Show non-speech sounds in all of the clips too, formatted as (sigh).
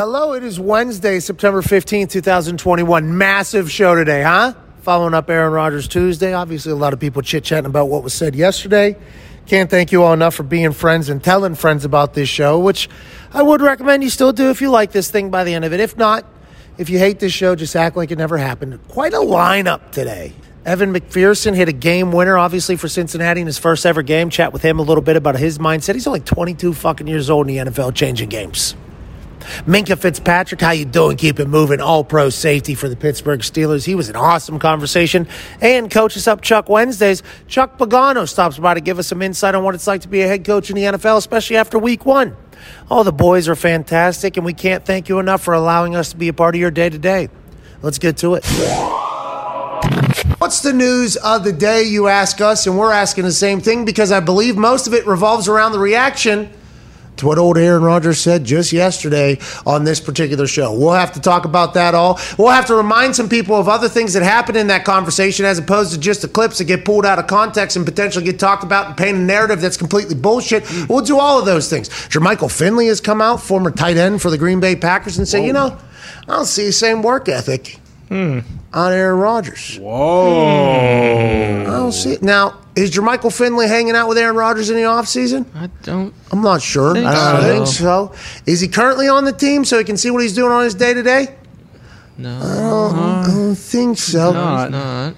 Hello, it is Wednesday, September 15th, 2021. Massive show today, huh? Following up Aaron Rodgers Tuesday. Obviously, a lot of people chit chatting about what was said yesterday. Can't thank you all enough for being friends and telling friends about this show, which I would recommend you still do if you like this thing by the end of it. If not, if you hate this show, just act like it never happened. Quite a lineup today. Evan McPherson hit a game winner, obviously, for Cincinnati in his first ever game. Chat with him a little bit about his mindset. He's only 22 fucking years old in the NFL changing games. Minkah Fitzpatrick, how you doing? Keep it moving. All pro safety for the Pittsburgh Steelers. He was an awesome conversation. And coaches up Chuck Wednesdays. Chuck Pagano stops by to give us some insight on what it's like to be a head coach in the NFL, especially after week one. All the boys are fantastic, and we can't thank you enough for allowing us to be a part of your day to day. Let's get to it. What's the news of the day, you ask us, and we're asking the same thing because I believe most of it revolves around the reaction to what old Aaron Rodgers said just yesterday on this particular show. We'll have to talk about that all. We'll have to remind some people of other things that happened in that conversation as opposed to just the clips that get pulled out of context and potentially get talked about and paint a narrative that's completely bullshit. We'll do all of those things. Jermichael Finley has come out, former tight end for the Green Bay Packers, and say, you know, I don't see the same work ethic hmm. on Aaron Rodgers. Whoa. I don't see it. Now, is Jermichael Finley hanging out with Aaron Rodgers in the offseason? I don't. I'm not sure. Think I don't so. think so. Is he currently on the team so he can see what he's doing on his day to day? No, I don't think so. no, he's not.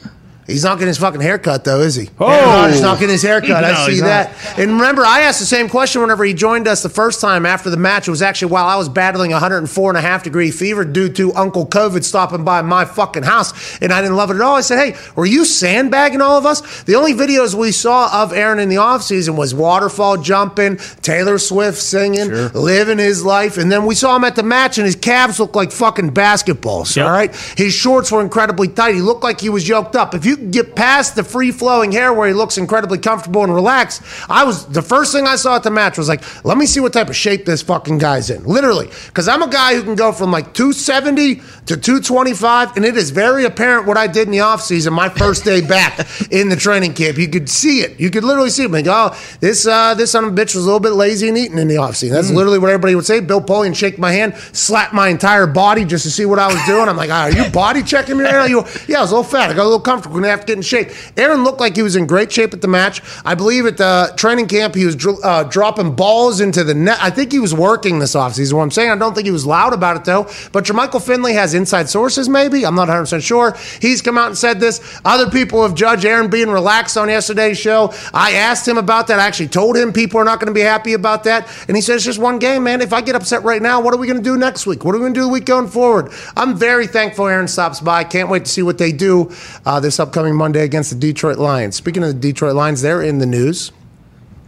He's not getting his fucking haircut though, is he? Oh. Aaron Rodgers not getting his haircut. (laughs) I see that. And remember, I asked the same question whenever he joined us the first time after the match. It was actually while I was battling 104 and a half degree fever due to Uncle COVID stopping by my fucking house, and I didn't love it at all. I said, "Hey, were you sandbagging all of us?" The only videos we saw of Aaron in the offseason was waterfall jumping, Taylor Swift singing, living his life, and then we saw him at the match, and his calves looked like fucking basketballs. Yep. All right, his shorts were incredibly tight. He looked like he was yoked up. If you could get past the free flowing hair where he looks incredibly comfortable and relaxed, I was the first thing I saw at the match was like, let me see what type of shape this fucking guy's in. Literally, because I'm a guy who can go from like 270 to 225, and it is very apparent what I did in the offseason, my first day back (laughs) in the training camp. You could see it. You could literally see it. Like, oh, this uh, this son of a bitch was a little bit lazy and eating in the offseason. That's literally what everybody would say. Bill Polian shake my hand, slap my entire body just to see what I was doing. I'm like, ah, are you body checking me right now? You, yeah, I was a little fat. I got a little comfortable. Gonna have to get in shape. Aaron looked like he was in great shape at the match. I believe at the training camp he was uh, dropping balls into the net. I think he was working this offseason. What I'm saying, I don't think he was loud about it though. But Jermichael Finley has inside sources, maybe. I'm not 100 percent sure. He's come out and said this. Other people have judged Aaron being relaxed on yesterday's show. I asked him about that. I actually told him people are not going to be happy about that, and he said it's just one game, man. If I get upset right now, what are we going to do next week? What are we going to do the week going forward? I'm very thankful Aaron stops by. Can't wait to see what they do uh, this upcoming Monday against the Detroit Lions. Speaking of the Detroit Lions, they're in the news.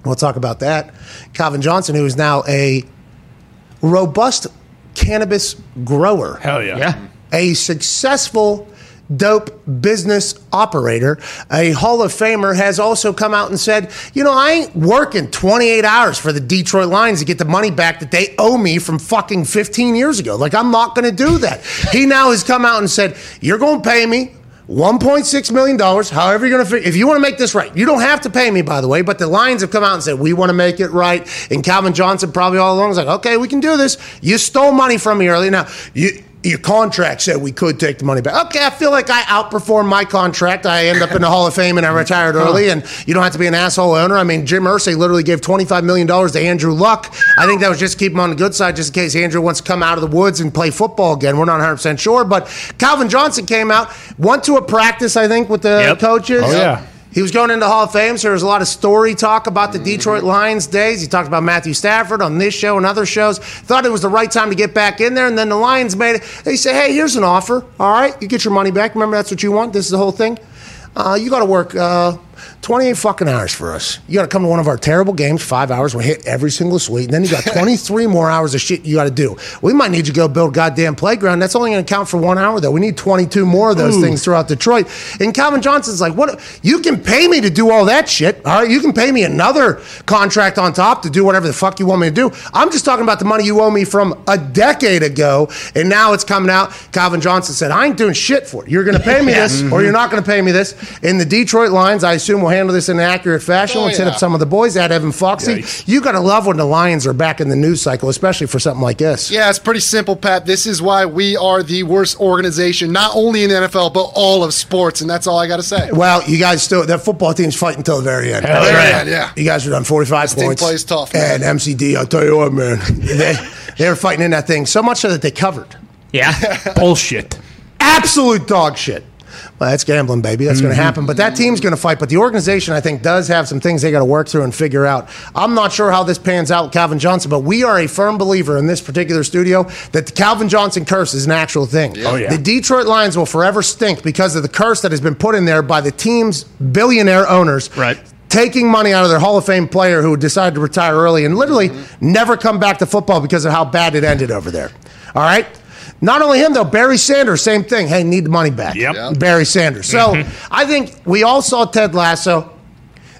We'll talk about that. Calvin Johnson, who is now a robust cannabis grower Hell yeah. Yeah. a successful dope business operator, a Hall of Famer, has also come out and said, you know, I ain't working 28 hours for the Detroit Lions to get the money back that they owe me from fucking 15 years ago. Like, I'm not going to do that. (laughs) he now has come out and said, you're going to pay me. $1.6 million, however you're going to if you want to make this right, you don't have to pay me, by the way, but the Lions have come out and said, we want to make it right. And Calvin Johnson probably all along was like, okay, we can do this. You stole money from me earlier. Now, you, your contract said we could take the money back. Okay, I feel like I outperformed my contract. I end up in the Hall of Fame and I retired early, and you don't have to be an asshole owner. I mean, Jim Irsay literally gave $25 million to Andrew Luck. I think that was just to keep him on the good side, just in case Andrew wants to come out of the woods and play football again. We're not 100% sure, but Calvin Johnson came out, went to a practice, I think, with the Yep. coaches. Oh, yeah. He was going into Hall of Fame, so there was a lot of story talk about the Detroit Lions days. He talked about Matthew Stafford on this show and other shows. Thought it was the right time to get back in there, and then the Lions made it. They said, "Hey, here's an offer. All right, you get your money back. Remember, that's what you want. This is the whole thing. Uh, you got to work uh, 28 fucking hours for us. You got to come to one of our terrible games, five hours. We hit every single suite, and then you got (laughs) 23 more hours of shit you got to do. We might need you to go build goddamn playground. That's only going to count for one hour, though. We need 22 more of those things throughout Detroit. And Calvin Johnson's like, what? You can pay me to do all that shit. All right, you can pay me another contract on top to do whatever the fuck you want me to do. I'm just talking about the money you owe me from a decade ago, and now it's coming out. Calvin Johnson said, I ain't doing shit for it. You're going to pay me (laughs) this, or you're not going to pay me this. In the Detroit Lions, I assume will handle this in an accurate fashion. Oh, Let's hit up some of the boys at Evan Foxy. Yikes. You got to love when the Lions are back in the news cycle, especially for something like this. Yeah, it's pretty simple, Pat. This is why we are the worst organization, not only in the NFL, but all of sports. And that's all I got to say. Well, you guys still that football team's fighting until the very end. Hell yeah. end, yeah. You guys are done 45 points. team points. plays tough, man. And MCD, I'll tell you what, man. they, they were fighting in that thing so much so that they covered. Yeah. (laughs) Bullshit. Absolute dog shit. Well, that's gambling, baby. That's going to mm-hmm. happen. But that team's going to fight. But the organization, I think, does have some things they got to work through and figure out. I'm not sure how this pans out with Calvin Johnson, but we are a firm believer in this particular studio that the Calvin Johnson curse is an actual thing. Oh, yeah. The Detroit Lions will forever stink because of the curse that has been put in there by the team's billionaire owners. Right. Taking money out of their Hall of Fame player who decided to retire early and literally mm-hmm. never come back to football because of how bad it ended over there. All right? Not only him, though, Barry Sanders, same thing. Hey, need the money back. Yep. Yep. Barry Sanders. So mm-hmm. I think we all saw Ted Lasso.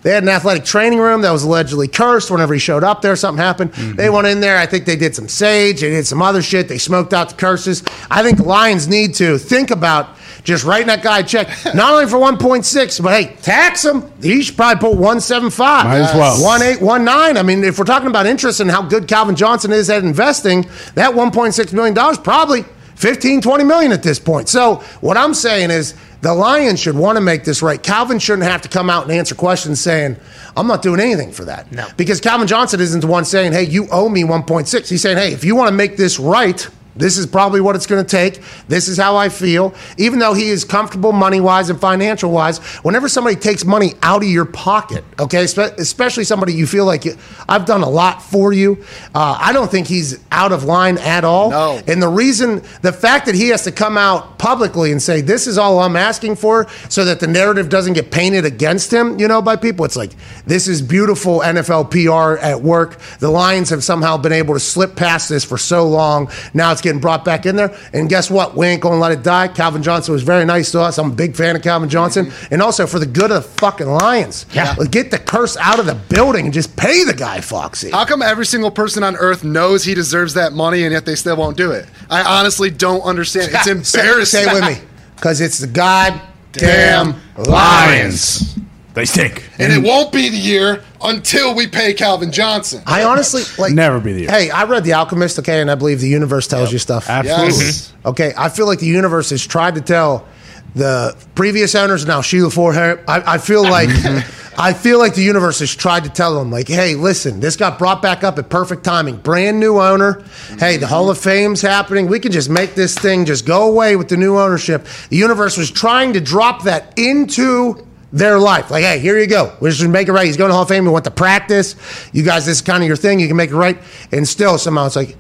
They had an athletic training room that was allegedly cursed. Whenever he showed up there, something happened. Mm-hmm. They went in there. I think they did some sage. They did some other shit. They smoked out the curses. I think the Lions need to think about just writing that guy a check, not only for 1.6, but hey, tax him. He should probably put 175. Might as well. 1819. I mean, if we're talking about interest and how good Calvin Johnson is at investing, that 1.6 million dollars probably 15, 20 million at this point. So what I'm saying is the Lions should want to make this right. Calvin shouldn't have to come out and answer questions saying, I'm not doing anything for that. No. Because Calvin Johnson isn't the one saying, hey, you owe me 1.6. He's saying, hey, if you want to make this right, this is probably what it's going to take. This is how I feel. Even though he is comfortable money wise and financial wise, whenever somebody takes money out of your pocket, okay, especially somebody you feel like you, I've done a lot for you, uh, I don't think he's out of line at all. No. And the reason, the fact that he has to come out publicly and say, this is all I'm asking for so that the narrative doesn't get painted against him, you know, by people, it's like, this is beautiful NFL PR at work. The Lions have somehow been able to slip past this for so long. Now it's getting brought back in there. And guess what? We ain't going to let it die. Calvin Johnson was very nice to us. I'm a big fan of Calvin Johnson. Mm-hmm. And also for the good of the fucking Lions. Yeah. Get the curse out of the building and just pay the guy, Foxy. How come every single person on earth knows he deserves that money and yet they still won't do it? I honestly don't understand. It's (laughs) Say- embarrassing. Say it with me. Because it's the goddamn Damn Lions. They stink. And it won't be the year until we pay Calvin Johnson. I honestly like Never be the year. Hey, I read The Alchemist, okay, and I believe the universe tells you stuff. Absolutely. Yes. Mm-hmm. Okay, I feel like the universe has tried to tell the previous owners now Sheila Ford. I, I feel like (laughs) I feel like the universe has tried to tell them, like, hey, listen, this got brought back up at perfect timing. Brand new owner. Hey, the Hall of Fame's happening. We can just make this thing just go away with the new ownership. The universe was trying to drop that into their life. Like, hey, here you go. We're just gonna make it right. He's going to Hall of Fame. We want to practice. You guys, this is kind of your thing. You can make it right. And still, somehow it's like,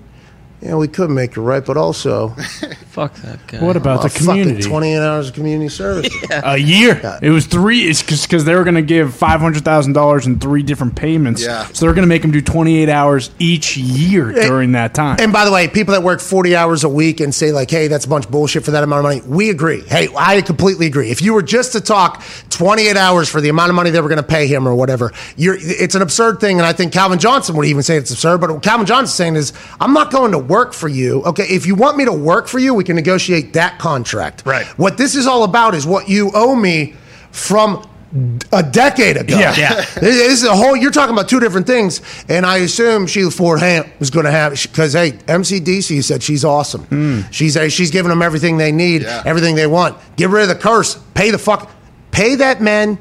yeah, we could make it right, but also (laughs) Fuck that guy. What about a the fucking community? 28 hours of community service. (laughs) A year. It was three. It's because they were going to give five hundred thousand dollars in three different payments. Yeah. So they're going to make them do twenty eight hours each year during that time. And by the way, people that work 40 hours a week and say, like, hey, that's a bunch of bullshit for that amount of money, we agree. Hey, I completely agree. If you were just to talk 28 hours for the amount of money they were going to pay him or whatever, you're, it's an absurd thing. And I think Calvin Johnson would even say it's absurd. But what Calvin Johnson's saying is, I'm not going to work for you. Okay, if you want me to work for you, we can negotiate that contract. Right. What this is all about is what you owe me from a decade ago. Yeah. Yeah. (laughs) This is a whole. You're talking about two different things, and I assume Sheila Ford Hamp was going to have because hey, MCDC said she's awesome. She's uh, she's giving them everything they need, Yeah. everything they want. Get rid of the curse. Pay the fuck. Pay that man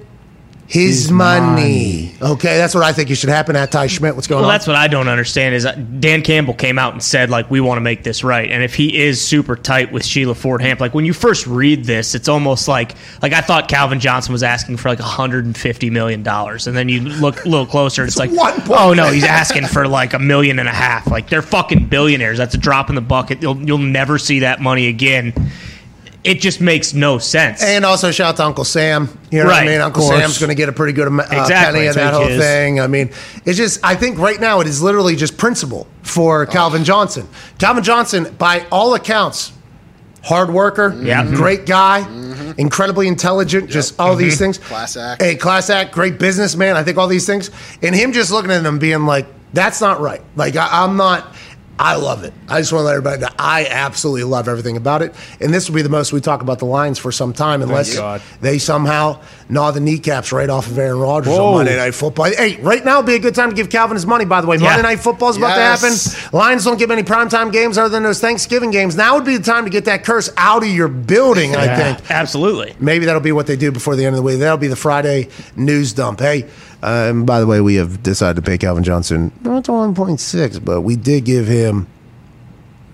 his, His money. Okay, that's what I think you should happen. At Ty Schmidt, what's going Well, on? Well, that's what I don't understand is uh, Dan Campbell came out and said like we want to make this right, and if he is super tight with Sheila Ford Hamp, like when you first read this, it's almost like like I thought Calvin Johnson was asking for like 150 million dollars, and then you look a little closer, it's like one point. oh no, he's asking for like a million and a half. Like they're fucking billionaires. That's a drop in the bucket. You'll you'll never see that money again. It just makes no sense. And also shout out to Uncle Sam. You know what I Right, mean? Uncle. Sam's going to get a pretty good am- uh, Exactly, penny of that whole he is. thing. I mean, it's just I think right now it is literally just principle for Calvin Johnson. Calvin Johnson, by all accounts, hard worker, Yeah. Mhm. great guy, incredibly intelligent, just all these things. Class act. A class act, great businessman. I think all these things, and him just looking at them being like, "That's not right." Like I, I'm not. I love it. I just want to let everybody know I absolutely love everything about it. And this will be the most we talk about the Lions for some time, unless they somehow gnaw the kneecaps right off of Aaron Rodgers Whoa. on Monday Night Football. Hey, right now would be a good time to give Calvin his money, by the way. Yeah. Monday Night Football is about Yes. to happen. Lions don't give any primetime games other than those Thanksgiving games. Now would be the time to get that curse out of your building, I think. Absolutely. Maybe that'll be what they do before the end of the week. That'll be the Friday news dump. Hey, uh, and by the way, we have decided to pay Calvin Johnson not one point six, but we did give him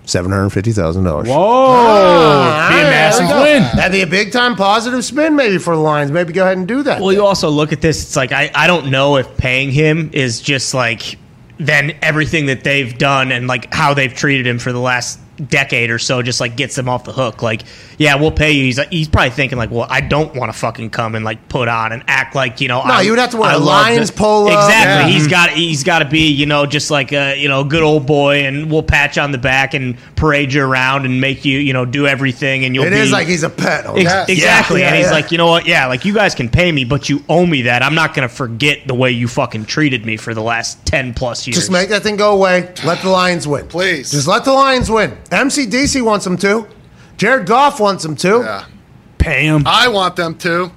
seven hundred fifty thousand dollars. Whoa! Ah, be a massive win. That'd be a big time positive spin, maybe for the Lions. Maybe go ahead and do that. Well, you also look at this. It's like I, I don't know if paying him is just like then everything that they've done and like how they've treated him for the last decade or so just like gets them off the hook. Like, yeah, we'll pay you. He's he's probably thinking like, well, I don't want to fucking come and like put on and act like you know. No, I, you would have to wear I a Lions the- polo. Exactly. Yeah. He's mm-hmm. got he's got to be you know just like a you know good old boy, and we'll pat you on the back and parade you around and make you you know do everything, and you'll it be is like he's a pet. Ex- Yeah. Exactly. Yeah, and he's yeah. like, you know what? Yeah, like you guys can pay me, but you owe me that. I'm not going to forget the way you fucking treated me for the last 10 plus years. Just make that thing go away. Let the Lions win. Please. Just let the Lions win. MCDC wants them to. Jared Goff wants them to. Yeah. Pay him. I want them to.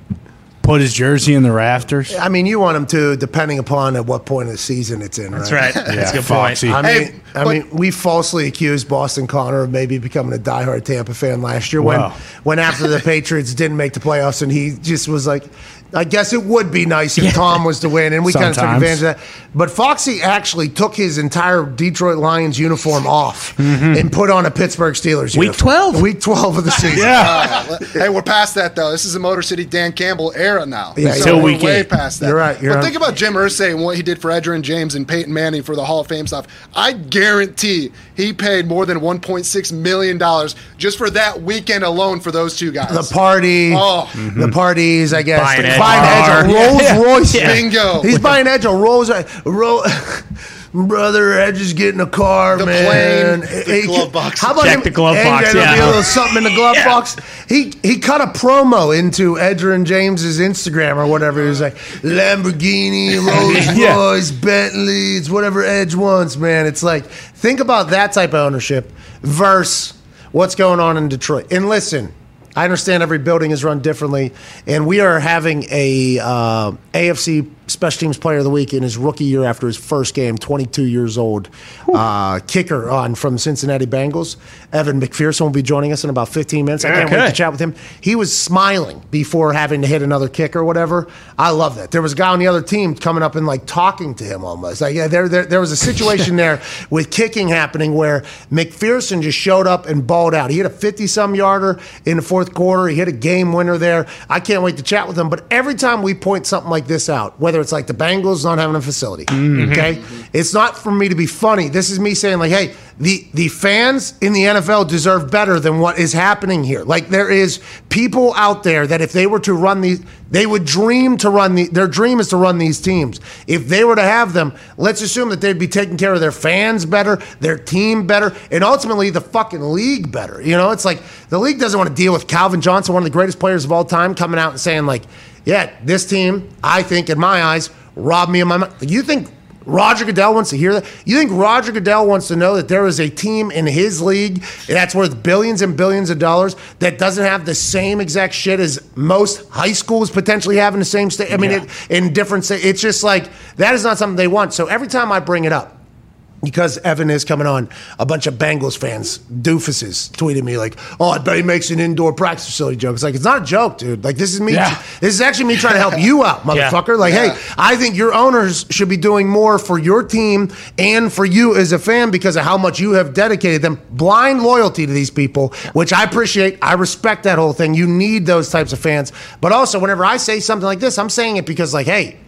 Put his jersey in the rafters. I mean, you want them to, depending upon at what point of the season it's in. That's right. That's a good Foxy. point. I Hey, mean, I mean, we falsely accused Boston Connor of maybe becoming a diehard Tampa fan last year when, when after the (laughs) Patriots didn't make the playoffs, and he just was like, I guess it would be nice if Tom was to win, and we kind of took advantage of that. But Foxy actually took his entire Detroit Lions uniform off mm-hmm. and put on a Pittsburgh Steelers Week uniform. 12? Week twelve of the season. Yeah. hey, we're past that though. This is a Motor City Dan Campbell era now. Yeah, so we're way eight. past that. You're right, you're but right. think about Jim Irsay and what he did for Edgerrin James and Peyton Manning for the Hall of Fame stuff. I guarantee he paid more than 1.6 million dollars just for that weekend alone for those two guys. The party, Oh. the mm-hmm. parties, I guess. Buying The- Edge buying a (laughs) Edge a Rolls Yeah. Royce. Yeah. Bingo. He's buying Edge a Rolls Royce. (laughs) Brother Edge is getting a car, The man. plane, the glove box. How about Check him? the glove and box, There'll be yeah. a little something in the glove Yeah. box. He he cut a promo into Edgerrin James's Instagram or whatever. He was like Lamborghini, (laughs) Rolls Yeah. Royce, Bentley, it's whatever Edge wants, man. It's like think about that type of ownership versus what's going on in Detroit. And listen. I understand every building is run differently, and we are having a uh, AFC Special Teams Player of the Week in his rookie year after his first game, 22 years old, uh, kicker on from Cincinnati Bengals. Evan McPherson will be joining us in about 15 minutes. I can't wait to chat with him. He was smiling before having to hit another kick or whatever. I love that. There was a guy on the other team coming up and like talking to him almost. Like yeah, there, there, there was a situation (laughs) there with kicking happening where McPherson just showed up and balled out. He hit a 50 some yarder in the fourth quarter. He hit a game winner there. I can't wait to chat with him. But every time we point something like this out, whether it's like the Bengals not having a facility, mm-hmm. okay, it's not for me to be funny. This is me saying like, hey, the the fans in the NFL deserve better than what is happening here. Like there is people out there that if they were to run these, they would dream to run the. Their dream is to run these teams. If they were to have them, let's assume that they'd be taking care of their fans better, their team better, and ultimately the fucking league better. You know, it's like the league doesn't want to deal with Calvin Johnson, one of the greatest players of all time, coming out and saying like, yeah, this team, I think in my eyes, robbed me of my. You think Roger Goodell wants to hear that? You think Roger Goodell wants to know that there is a team in his league that's worth billions and billions of dollars that doesn't have the same exact shit as most high schools potentially have in the same state? I mean, it, in different states. It's just like that is not something they want. So every time I bring it up, because Evan is coming on, a bunch of Bengals fans, doofuses, tweeted me like, "Oh, I bet he makes an indoor practice facility joke." It's like it's not a joke, dude. Like this is me. Yeah. This is actually me trying to help you out, (laughs) motherfucker. Like, hey, I think your owners should be doing more for your team and for you as a fan because of how much you have dedicated them. Blind loyalty to these people, which I appreciate. I respect that whole thing. You need those types of fans, but also whenever I say something like this, I'm saying it because, like, hey,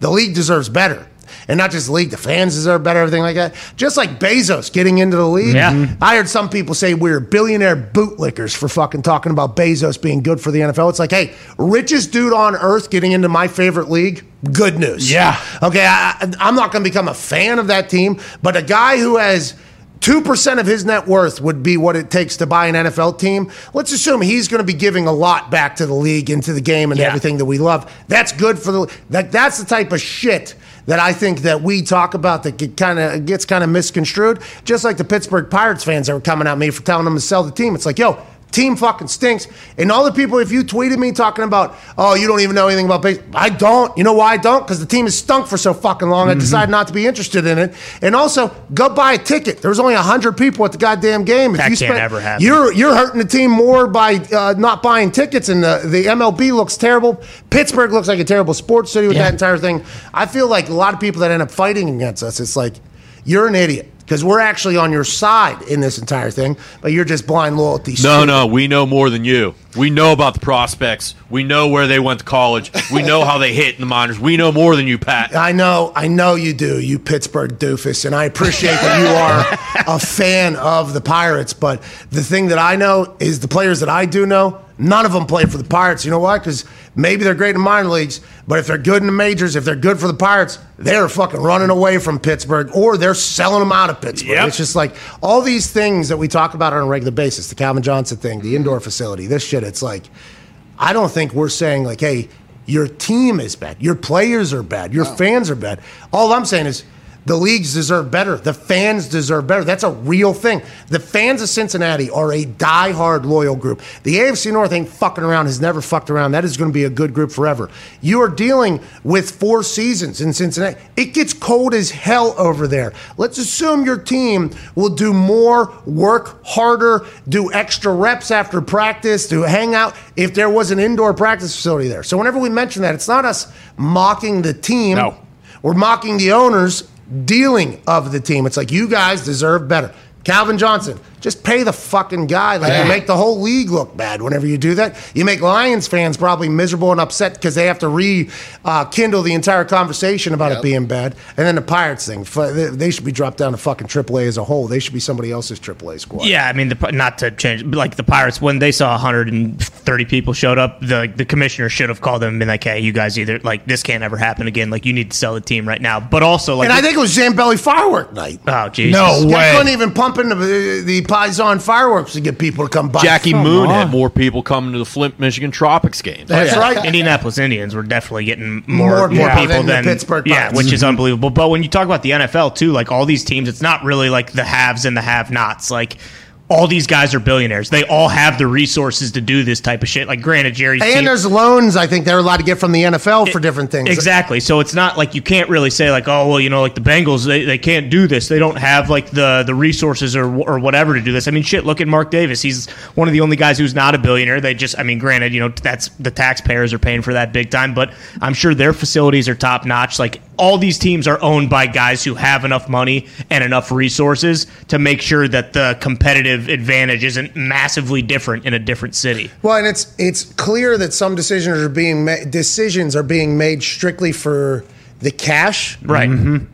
the league deserves better. And not just the league, the fans deserve better, everything like that. Just like Bezos getting into the league. Yeah. Mhm. I heard some people say we're billionaire bootlickers for fucking talking about Bezos being good for the NFL. It's like, hey, richest dude on earth getting into my favorite league, good news. Yeah. Okay, I, I'm not going to become a fan of that team, but a guy who has. 2% of his net worth would be what it takes to buy an NFL team. Let's assume he's going to be giving a lot back to the league and to the game and Yeah. everything that we love. That's good for the that that's the type of shit that I think that we talk about that get kind of gets kind of misconstrued. Just like the Pittsburgh Pirates fans that were coming at me for telling them to sell the team. It's like, yo, team fucking stinks. And all the people, if you tweeted me talking about, oh, you don't even know anything about baseball, I don't. You know why I don't? Because the team has stunk for so fucking long. I decided not to be interested in it. And also, go buy a ticket. There was only hundred people at the goddamn game. If That you can't ever happen. You're you're hurting the team more by uh, not buying tickets, and the, the MLB looks terrible. Pittsburgh looks like a terrible sports city with Yeah. that entire thing. I feel like a lot of people that end up fighting against us, it's like you're an idiot because we're actually on your side in this entire thing, but you're just blind loyalty. No, no, we know more than you. We know about the prospects. We know where they went to college. We know how they hit in the minors. We know more than you, Pat. I know, I know you do, you Pittsburgh doofus, and I appreciate that you are a fan of the Pirates. But the thing that I know is the players that I do know, none of them play for the Pirates. You know why? Because maybe they're great in minor leagues, but if they're good in the majors, if they're good for the Pirates, they're fucking running away from Pittsburgh, or they're selling them out of Pittsburgh. Yep. It's just like all these things that we talk about on a regular basis, the Calvin Johnson thing, the indoor facility, this shit. It's like I don't think we're saying like, hey, your team is bad, your players are bad, your fans are bad. All I'm saying is the leagues deserve better. The fans deserve better. That's a real thing. The fans of Cincinnati are a die-hard loyal group. The AFC North ain't fucking around, has never fucked around. That is going to be a good group forever. You are dealing with four seasons in Cincinnati. It gets cold as hell over there. Let's assume your team will do more, work harder, do extra reps after practice, to hang out if there was an indoor practice facility there. So whenever we mention that, it's not us mocking the team. No. We're mocking the owners dealing of the team. It's like you guys deserve better. Calvin Johnson, just pay the fucking guy. Like you make the whole league look bad whenever you do that. You make Lions fans probably miserable and upset because they have to rekindle uh, the entire conversation about it being bad. And then the Pirates thing, fu- they- they should be dropped down to fucking AAA as a whole. They should be somebody else's AAA squad. Yeah, I mean, the, not to change, but like the Pirates, when they saw 130 people showed up, the the commissioner should have called them and been like, "Hey, you guys either like this can't ever happen again. Like, you need to sell the team right now." But also, like, And I think it was Zambelli firework night. oh, Jesus. No Guy way. couldn't even pump in the, the Paisan fireworks to get people to come by. Jackie Moon on. had more people coming to the Flint, Michigan Tropics games. That's Yeah. right. Indianapolis Indians were definitely getting more More more, people people than the than, Pittsburgh yeah, Pirates. which is unbelievable. But when you talk about the NFL too, like all these teams, it's not really like the haves and the have-nots. Like all these guys are billionaires. They all have the resources to do this type of shit. Like granted, Jerry's team, And there's loans I think they're allowed to get from the NFL for different things. Exactly. So it's not like you can't really say like, oh well, you know, like the Bengals, they, they can't do this. They don't have like the the resources or or whatever to do this. I mean, shit. Look at Mark Davis. He's one of the only guys who's not a billionaire. They just, I mean, granted, you know, that's the taxpayers are paying for that big time, but I'm sure their facilities are top notch. Like all these teams are owned by guys who have enough money and enough resources to make sure that the competitive advantage isn't massively different in a different city. Well, and it's it's clear that some decisions are being ma- decisions are being made strictly for the cash Right. Mm-hmm.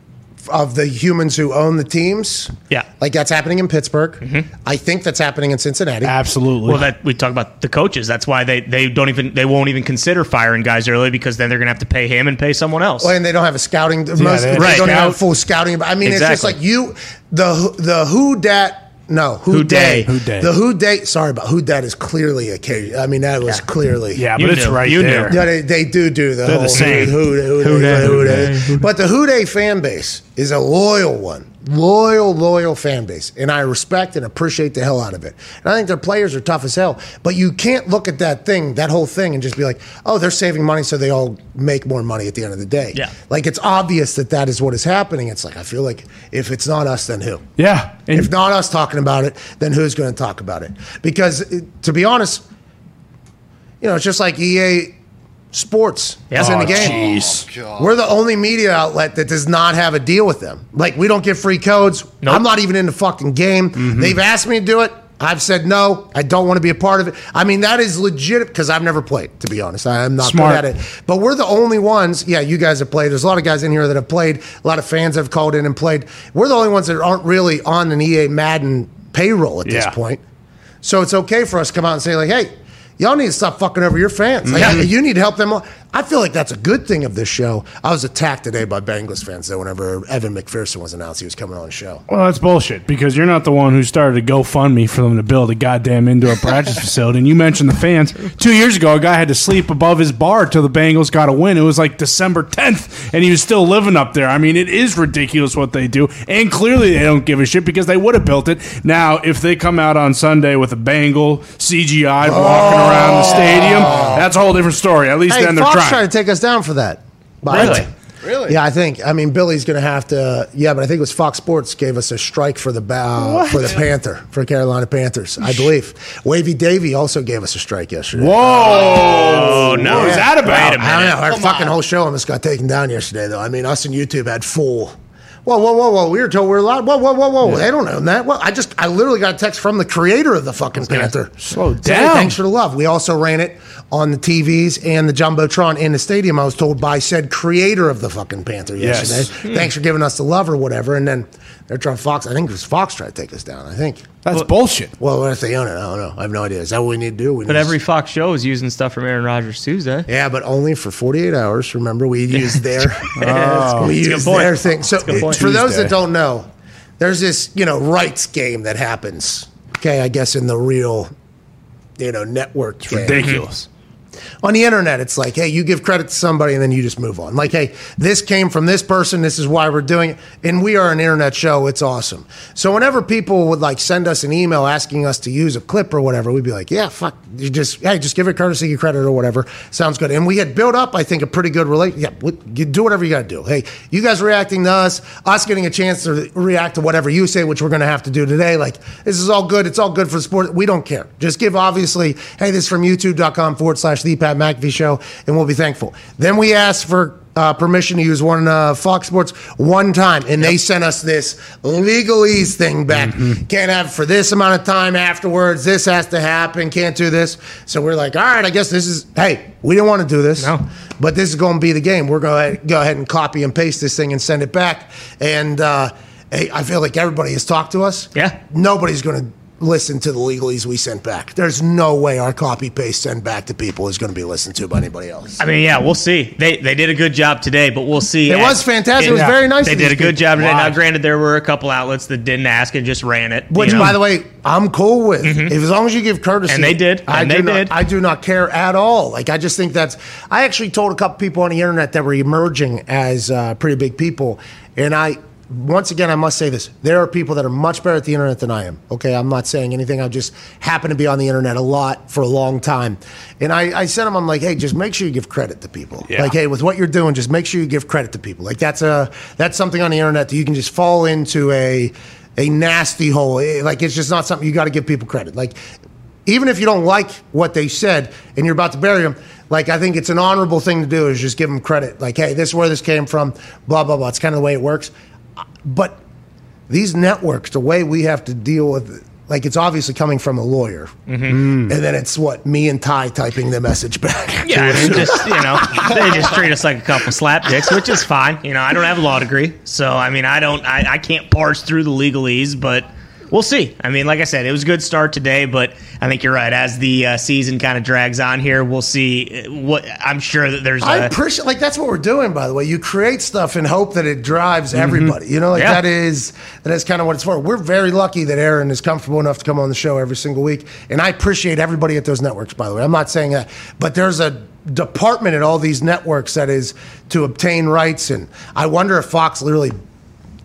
Of the humans who own the teams. Yeah. like that's happening in Pittsburgh. Mm-hmm. I think that's happening in Cincinnati. Absolutely. Well, that we talk about the coaches. That's why they, they don't even they won't even consider firing guys early because then they're gonna have to pay him and pay someone else. Well, and they don't have a scouting. most they- they, Right. don't even have Scout. full scouting. I mean, it's just like you, the the who dat. No, who, Who day? day. Who day. The who day. Sorry, but who dat is clearly a case. I mean, that was clearly. yeah, You but it's knew. right You knew. there. Yeah, they, they do do the They're whole the same. Who, who, Who who, dey, who, who dey. dey. But the Who Dey fan base is a loyal one. Loyal, loyal fan base. And I respect and appreciate the hell out of it. And I think their players are tough as hell. But you can't look at that thing, that whole thing, and just be like, oh, they're saving money so they all make more money at the end of the day. Yeah. Like it's obvious that that is what is happening. It's like, I feel like if it's not us, then who? Yeah. And If not us talking about it, then who's going to talk about it? Because to be honest, you know, it's just like EA Sports Yeah. is in the Oh, game. jeez. Oh, God. We're the only media outlet that does not have a deal with them. Like we don't get free codes. Nope. I'm not even in the fucking game. Mm-hmm. They've asked me to do it. I've said no. I don't want to be a part of it. I mean, that is legit because I've never played. To be honest, I am not Smart. good at it. But we're the only ones. Yeah, you guys have played. There's a lot of guys in here that have played. A lot of fans have called in and played. We're the only ones that aren't really on an EA Madden payroll at this point. So it's okay for us to come out and say like, hey. Y'all need to stop fucking over your fans. Mm-hmm. Like, you need to help them. I feel like that's a good thing of this show. I was attacked today by Bengals fans though. Whenever Evan McPherson was announced, he was coming on the show. Well, that's bullshit because you're not the one who started a GoFundMe for them to build a goddamn indoor practice (laughs) facility. And you mentioned the fans. Two years ago, a guy had to sleep above his bar till the Bengals got a win. It was like December 10th, and he was still living up there. I mean, it is ridiculous what they do. And clearly, they don't give a shit because they would have built it. Now, if they come out on Sunday with a Bengal CGI walking oh. around the stadium, that's a whole different story. At least Hey, then they're Fox trying. to take us down for that. By the Really? way. Really? Yeah, I think. I mean, Billy's going to have to. Yeah, but I think it was Fox Sports gave us a strike for the ba- for the Panther for Carolina Panthers. I believe. Wavy Davy also gave us a strike yesterday. Whoa! no. What was that Wait a about? minute. I don't know. Our Come fucking on. whole show almost got taken down yesterday, though. I mean, us and YouTube had full. Whoa, whoa, whoa, whoa! We were told we were allowed. Whoa, whoa, whoa, whoa! They don't know that. Well, I just, I literally got a text from the creator of the fucking Panther. Slow Said, "Hey, down. thanks for the love. We also ran it on the TVs and the jumbotron in the stadium. I was told by said creator of the fucking Panther Yes. yesterday. Thanks for giving us the love or whatever. And then they're trying Fox. I think it was Fox trying to take us down. I think. That's bullshit. Well, what if they own it? I don't know. I have no idea. Is that what we need to do? We But need to- every Fox show is using stuff from Aaron Rodgers Tuesday. Yeah, but only for 48 hours. Remember, we (laughs) used their (laughs) Oh, we that's a good used their thing. So a good point. for those that don't know, there's this you know rights game that happens. Okay, I guess in the real you know network game. Ridiculous. On the internet, it's like, hey, you give credit to somebody and then you just move on. Like, hey, this came from this person. This is why we're doing it. And we are an internet show. It's awesome. So whenever people would like send us an email asking us to use a clip or whatever, we'd be like, yeah, fuck, you just, hey, just give it courtesy credit or whatever. Sounds good. And we had built up, I think, a pretty good relation. Yeah, do whatever you got to do. Hey, you guys reacting to us, us getting a chance to react to whatever you say, which we're going to have to do today. Like, this is all good. It's all good for the sport. We don't care. Just give, obviously, hey, this is from youtube.com forward slash the Pat McAfee show, and we'll be thankful. Then we asked for uh, permission to use one uh, Fox Sports one time, and they sent us this legalese thing back. Can't have it for this amount of time afterwards. This has to happen. Can't do this. So we're like, all right, I guess this is. Hey, we didn't want to do this, No. but this is going to be the game. We're going to go ahead and copy and paste this thing and send it back. And uh, hey, I feel like everybody has talked to us. Yeah. nobody's going to listen to the legalese we sent back. There's no way our copy paste send back to people is going to be listened to by anybody else. I mean, yeah, we'll see. They they did a good job today, but we'll see. It was fantastic. It was Yeah. very nice. They did a good people. job today. Now, granted, there were a couple outlets that didn't ask and just ran it. Which, you know. by the way, I'm cool with. If as long as you give courtesy, And they did. I And do they not, did. I do not care at all. Like I just think that's. I actually told a couple people on the internet that were emerging as uh, pretty big people, and I. Once again, I must say this: there are people that are much better at the internet than I am. Okay, I'm not saying anything. I just happen to be on the internet a lot for a long time, and I, I said them, I'm like, hey, just make sure you give credit to people. Yeah. Like, hey, with what you're doing, just make sure you give credit to people. Like that's a that's something on the internet that you can just fall into a a nasty hole. Eh, Like it's just not something you got to give people credit. Like even if you don't like what they said and you're about to bury them, like I think it's an honorable thing to do is just give them credit. Like, hey, this is where this came from. Blah blah blah. It's kind of the way it works. But these networks, the way we have to deal with. it, Like it's obviously coming from a lawyer, mm-hmm. and then it's what me and Ty typing the message back. Yeah, I just you know, they just treat us like a couple slapdicks, which is fine. You know, I don't have a law degree, so I mean, I don't, I, I can't parse through the legalese, but we'll see. I mean, like I said, it was a good start today, but I think you're right. As the uh, season kind of drags on here, we'll see uh, what. I'm sure that there's. I a, appreciate like that's what we're doing. By the way, you create stuff and hope that it drives everybody. You know, like Yeah. that is that is kind of what it's for. We're very lucky that Aaron is comfortable enough to come on the show every single week, and I appreciate everybody at those networks. By the way, I'm not saying that, but there's a department at all these networks that is to obtain rights, and I wonder if Fox literally.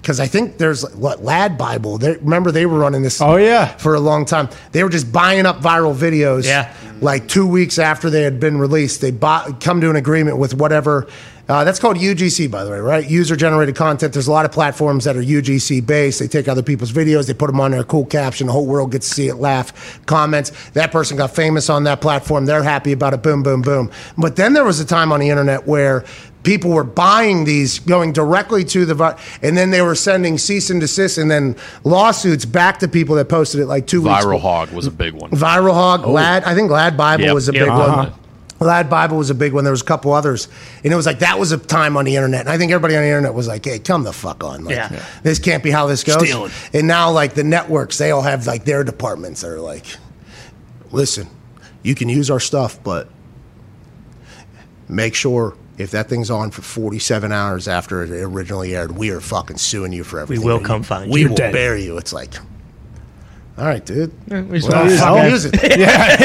Because I think there's what Lad Bible. They, remember they were running this. Oh, yeah. for a long time. They were just buying up viral videos. Yeah. Like two weeks after they had been released, they bought, come to an agreement with whatever. Uh, that's called UGC, by the way, right? User generated content. There's a lot of platforms that are UGC based. They take other people's videos, they put them on there, cool caption. The whole world gets to see it, laugh, comments. That person got famous on that platform. They're happy about it. Boom, boom, boom. But then there was a time on the internet where people were buying these, going directly to the, vi- and then they were sending cease and desist and then lawsuits back to people that posted it like two weeks. Viral hog was a big one. Viral Hog, Lad. I think Lad Bible Yep. was a Yep. big Uh-huh. one. Lad Bible was a big one. There was a couple others, and it was like that was a time on the internet. And I think everybody on the internet was like, "Hey, come the fuck on! Like, Yeah. Yeah. this can't be how this goes." Stealing. And now, like the networks, they all have like their departments that are like, "Listen, you can use our stuff, but make sure if that thing's on for 47 hours after it originally aired, we are fucking suing you for everything. We will come you- find We you. We will dead. bury you. It's like, all right, dude. We just Well, wanna- fucking use it. yeah,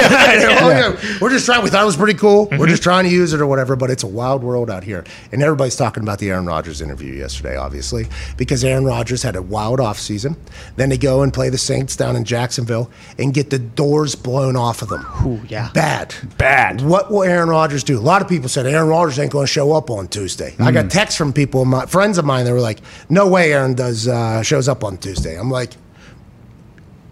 Well, (laughs) yeah, We're just trying. We thought it was pretty cool. Mm-hmm. We're just trying to use it or whatever. But it's a wild world out here, and everybody's talking about the Aaron Rodgers interview yesterday, obviously, because Aaron Rodgers had a wild offseason. Then they go and play the Saints down in Jacksonville and get the doors blown off of them. Ooh, yeah. Bad. Bad. What will Aaron Rodgers do? A lot of people said Aaron Rodgers ain't going to show up on Tuesday. I Mm. got texts from people, my friends of mine, that were like, "No way, Aaron does uh, shows up on Tuesday." I'm like,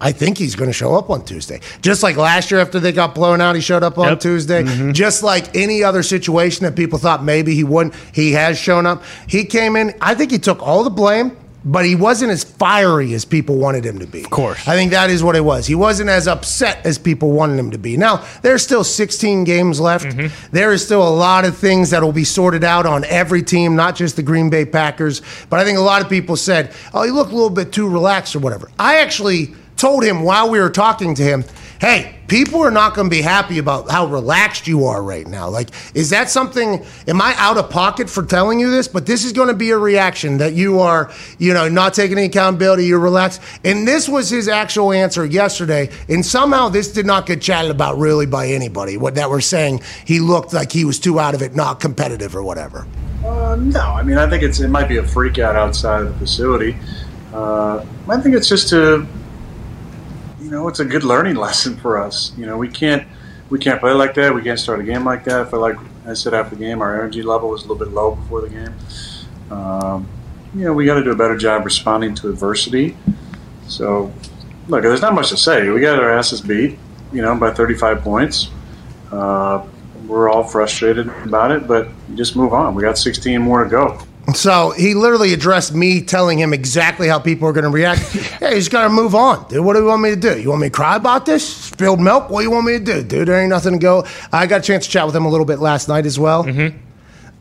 I think he's going to show up on Tuesday. Just like last year after they got blown out, he showed up on Yep. Tuesday. Mm-hmm. Just like any other situation that people thought maybe he wouldn't, he has shown up. He came in, I think he took all the blame, but he wasn't as fiery as people wanted him to be. Of course. I think that is what it was. He wasn't as upset as people wanted him to be. Now, there's still 16 games left. Mm-hmm. There is still a lot of things that will be sorted out on every team, not just the Green Bay Packers. But I think a lot of people said, oh, he looked a little bit too relaxed or whatever. I actually told him while we were talking to him, hey, people are not going to be happy about how relaxed you are right now. Like, is that something, am I out of pocket for telling you this? But this is going to be a reaction that you are, you know, not taking any accountability, you're relaxed. And this was his actual answer yesterday. And somehow this did not get chatted about really by anybody. What that were saying he looked like he was too out of it, not competitive or whatever. Uh, no, I mean I think it's it might be a freak out outside of the facility. Uh, I think it's just a you know it's a good learning lesson for us. You know we can't we can't play like that. We can't start a game like that. I feel like I said after the game, our energy level was a little bit low before the game. Um, you know we got to do a better job responding to adversity. So look, there's not much to say. We got our asses beat, you know, by 35 points. Uh, we're all frustrated about it, but just move on. We got 16 more to go. So he literally addressed me telling him exactly how people are going to react. (laughs) hey, he's got to move on, dude. What do you want me to do? You want me to cry about this? Spilled milk? What do you want me to do, dude? There ain't nothing to go. I got a chance to chat with him a little bit last night as well. Mm-hmm.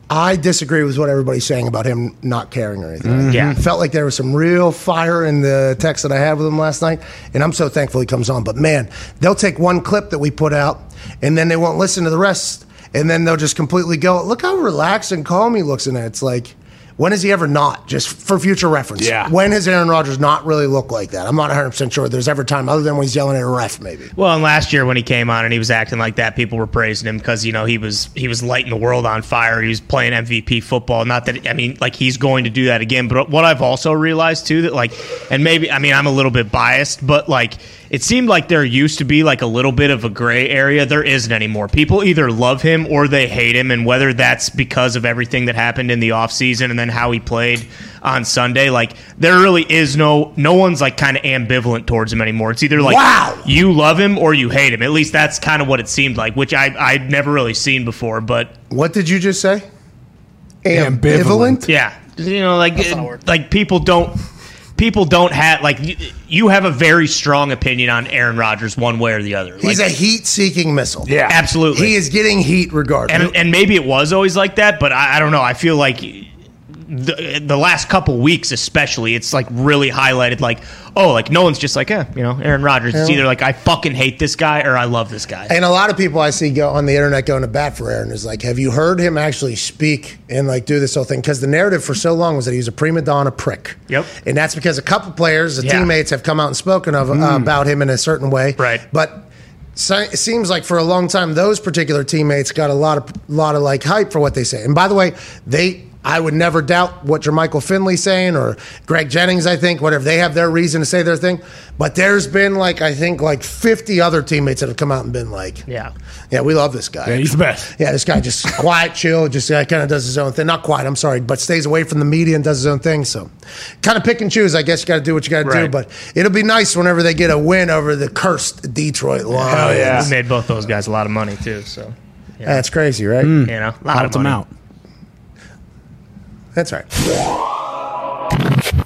I disagree with what everybody's saying about him not caring or anything. Mm-hmm. Yeah. I felt like there was some real fire in the text that I had with him last night, and I'm so thankful he comes on. But man, they'll take one clip that we put out, and then they won't listen to the rest, and then they'll just completely go, "Look how relaxed and calm he looks in there." It's like. When has he ever not? Just for future reference. Yeah. When has Aaron Rodgers not really looked like that? I'm not 100% sure there's ever time other than when he's yelling at a ref, maybe. Well, and last year when he came on and he was acting like that, people were praising him because you know he was he was lighting the world on fire. He was playing MVP football. Not that I mean, like he's going to do that again. But what I've also realized too that like, and maybe I mean I'm a little bit biased, but like it seemed like there used to be like a little bit of a gray area. There isn't anymore. People either love him or they hate him, and whether that's because of everything that happened in the offseason and then how he played on Sunday, like there really is no no one's like kind of ambivalent towards him anymore. It's either like Wow. you love him or you hate him. At least that's kind of what it seemed like, which I I'd never really seen before. But What did you just say? Ambivalent. yeah, you know, like uh, like people don't people don't have like you, you have a very strong opinion on Aaron Rodgers one way or the other. He's Like, a heat seeking missile. Yeah. absolutely. He is getting heat regardless. and and maybe it was always like that, but I, I don't know. I feel like the, the last couple weeks, especially, it's like really highlighted. Like, oh, like no one's just like, eh, you know, Aaron Rodgers. It's either like I fucking hate this guy or I love this guy. And a lot of people I see go on the internet going to bat for Aaron is like, have you heard him actually speak and like do this whole thing? Because the narrative for so long was that he was a prima donna prick. Yep. And that's because a couple players, the Yeah. teammates, have come out and spoken of uh, about him in a certain way. Right. But. So it seems like for a long time those particular teammates got a lot of lot of like hype for what they say. And by the way, they I would never doubt what Jermichael Finley's saying or Greg Jennings, I think, whatever. They have their reason to say their thing. But there's been like I think like 50 other teammates that have come out and been like, Yeah. yeah, we love this guy. Yeah, he's the best. Yeah, this guy just (laughs) quiet, chill, just uh, kind of does his own thing. Not quiet, I'm sorry, but stays away from the media and does his own thing. So, kind of pick and choose. I guess you got to do what you got to do. But it'll be nice whenever they get a win over the cursed Detroit Lions. yeah. We made both those guys a lot of money too. So yeah. That's crazy, right? you know, a lot Helped of them out. That's right.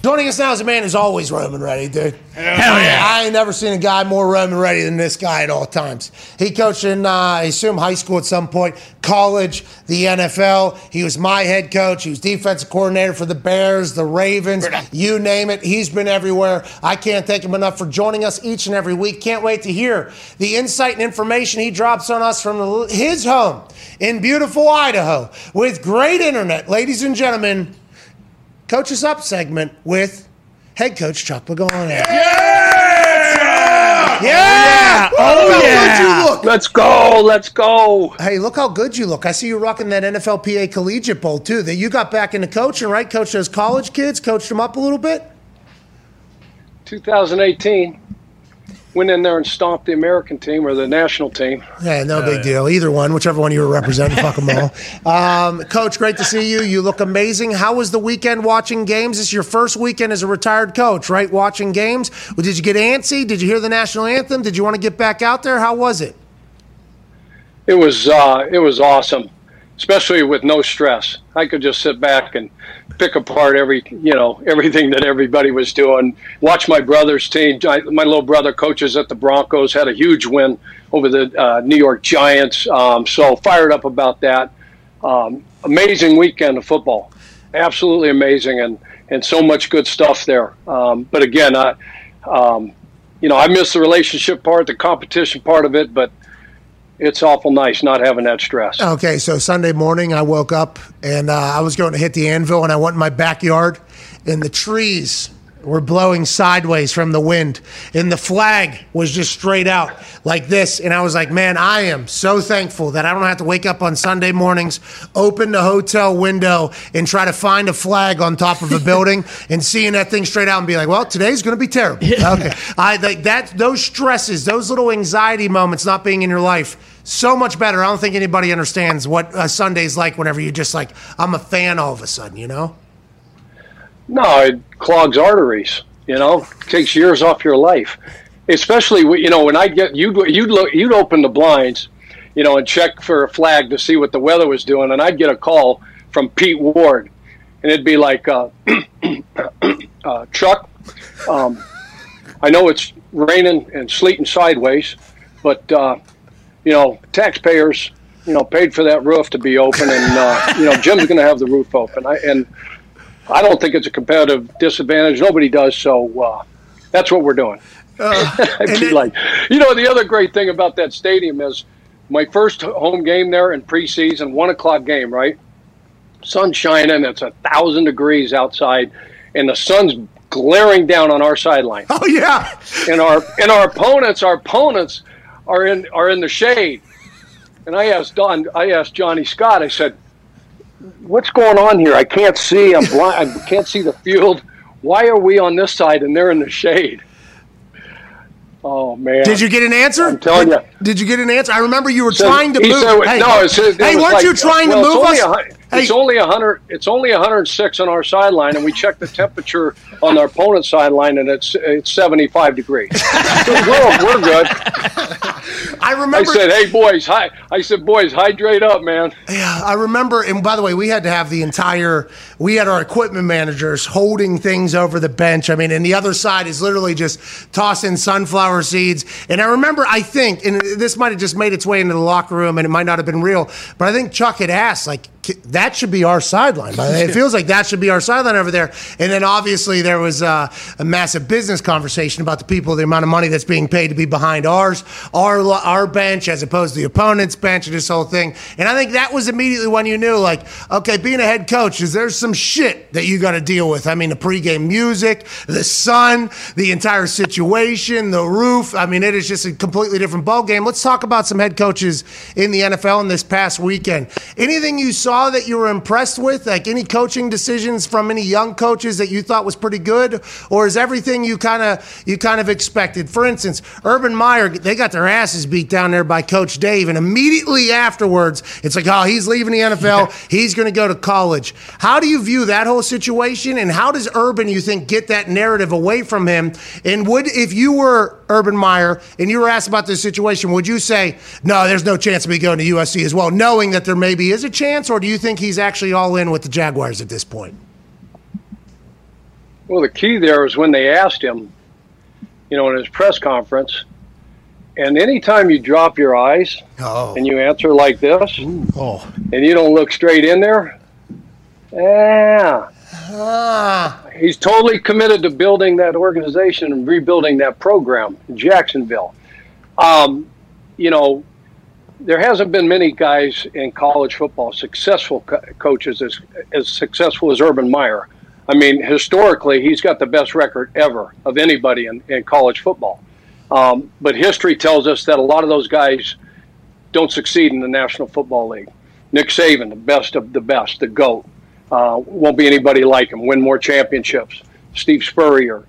Joining us now is a man who's always roaming ready, dude. Hell yeah. I ain't never seen a guy more roaming ready than this guy at all times. He coached in, uh, I assume, high school at some point, college, the NFL. He was my head coach. He was defensive coordinator for the Bears, the Ravens, you name it. He's been everywhere. I can't thank him enough for joining us each and every week. Can't wait to hear the insight and information he drops on us from the, his home in beautiful Idaho with great internet. Ladies and gentlemen, Coach Us Up segment with head coach Chuck Pagano. Yeah! Oh, Look how yeah. good you look. Let's go. Let's go. Hey, look how good you look. I see you rocking that NFLPA Collegiate Bowl too. That you got back into coaching, right? Coached those college kids, coached them up a little bit. 2018. Went in there and stomped the American team or the national team. Yeah, no big deal. Either one, whichever one you were representing, fuck them all. (laughs) Um, Coach, great to see you. You look amazing. How was the weekend watching games? This is your first weekend as a retired coach, right? Watching games. Well, did you get antsy? Did you hear the national anthem? Did you want to get back out there? How was it? It was uh, it was awesome, especially with no stress. I could just sit back and pick apart every you know everything that everybody was doing. Watch my brother's team. I, my little brother coaches at the Broncos. Had a huge win over the uh, New York Giants. Um, so fired up about that. Um, amazing weekend of football, absolutely amazing, and and so much good stuff there. Um, but again, I. Um, you know, I miss the relationship part, the competition part of it, but it's awful nice not having that stress. Okay, so Sunday morning I woke up and uh, I was going to hit the anvil and I went in my backyard and the trees were blowing sideways from the wind and the flag was just straight out like this and I was like, "Man, I am so thankful that I don't have to wake up on Sunday mornings, open the hotel window and try to find a flag on top of a (laughs) building and seeing that thing straight out and be like, "Well, today's going to be terrible." Okay. I like that those stresses, those little anxiety moments not being in your life so much better. I don't think anybody understands what a Sunday's like whenever you just like, I'm a fan all of a sudden, you know? No, it clogs arteries. You know, takes years off your life. Especially, you know, when I get you'd you'd look, you'd open the blinds, you know, and check for a flag to see what the weather was doing, and I'd get a call from Pete Ward, and it'd be like, uh, (clears throat) uh, Chuck, um, I know it's raining and sleeting sideways, but uh, you know, taxpayers, you know, paid for that roof to be open, and uh, you know, Jim's going to have the roof open. I, and I don't think it's a competitive disadvantage. Nobody does, so uh, that's what we're doing. (laughs) Then- like, you know, the other great thing about that stadium is my first home game there in preseason, one o'clock game, right? Sun shining, it's a thousand degrees outside, and the sun's glaring down on our sideline Oh, yeah. and our and our opponents, our opponents are in are in the shade. And I asked Don, I asked Johnny Scott. I said, "What's going on here? I can't see. I'm blind. I can't see the field. Why are we on this side and they're in the shade?" Oh man! Did you get an answer? I'm telling did, you. Did you get an answer? I remember you were Said- trying to move. said- hey, no, said- hey weren't like- you trying well, to move us? Hey, It's only a hundred. It's only 106 on our sideline, and we check the temperature on our opponent's sideline, and it's it's 75 degrees. (laughs) So we're, we're good. I remember. I said, "Hey boys, hi." I said, "Boys, hydrate up, man." Yeah, I remember. And by the way, we had to have the entire. We had our equipment managers holding things over the bench. I mean, and the other side is literally just tossing sunflower seeds. And I remember, I think, and this might have just made its way into the locker room, and it might not have been real, but I think Chuck had asked, like, "K- that should be our sideline. By the way. It (laughs) feels like that should be our sideline over there. And then obviously there was uh, a massive business conversation about the people, the amount of money that's being paid to be behind ours, our our bench as opposed to the opponent's bench, and this whole thing. And I think that was immediately when you knew, like, okay, being a head coach is there's some shit that you got to deal with. I mean, the pregame music, the sun, the entire situation, the roof. I mean, it is just a completely different ball game. Let's talk about some head coaches in the NFL in this past weekend. Anything you saw that you were impressed with, like any coaching decisions from any young coaches that you thought was pretty good, or is everything you kind of you kind of expected? For instance, Urban Meyer, they got their asses beat down there by Coach Dave, and immediately afterwards, it's like, oh, he's leaving the NFL, he's going to go to college. How do you view that whole situation, and how does Urban, you think, get that narrative away from him? And would if you were Urban Meyer and you were asked about this situation, would you say, no, there's no chance of me going to USC as well, knowing that there maybe is a chance, or do you think he's actually all in with the Jaguars at this point? Well, the key there is when they asked him, you know, in his press conference, and anytime you drop your eyes Oh. and you answer like this, Oh. and you don't look straight in there, yeah, Ah. he's totally committed to building that organization and rebuilding that program in Jacksonville. Um, you know, there hasn't been many guys in college football successful co- coaches as as successful as Urban Meyer. I mean, historically, he's got the best record ever of anybody in, in college football. Um, but history tells us that a lot of those guys don't succeed in the National Football League. Nick Saban, the best of the best, the GOAT. Uh, won't be anybody like him. Win more championships. Steve Spurrier.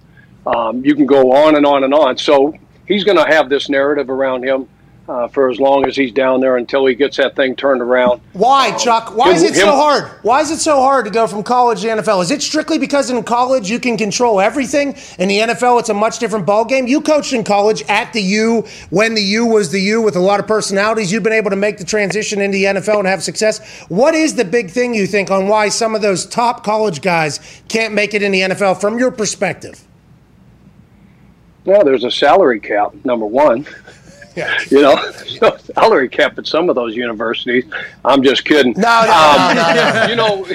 Um, you can go on and on and on. So he's going to have this narrative around him uh, for as long as he's down there until he gets that thing turned around. Why, Chuck? Why is it so hard? Why is it so hard to go from college to NFL? Is it strictly because in college you can control everything? In the NFL, it's a much different ballgame. You coached in college at the U when the U was the U with a lot of personalities. You've been able to make the transition into the NFL and have success. What is the big thing you think on why some of those top college guys can't make it in the NFL from your perspective? Well, there's a salary cap, number one. Yeah. (laughs) You know, no (laughs) salary cap at some of those universities. I'm just kidding. Um, No, no, no, no, no. You know,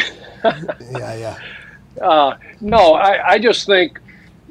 (laughs) Yeah, yeah. uh, no, I, I just think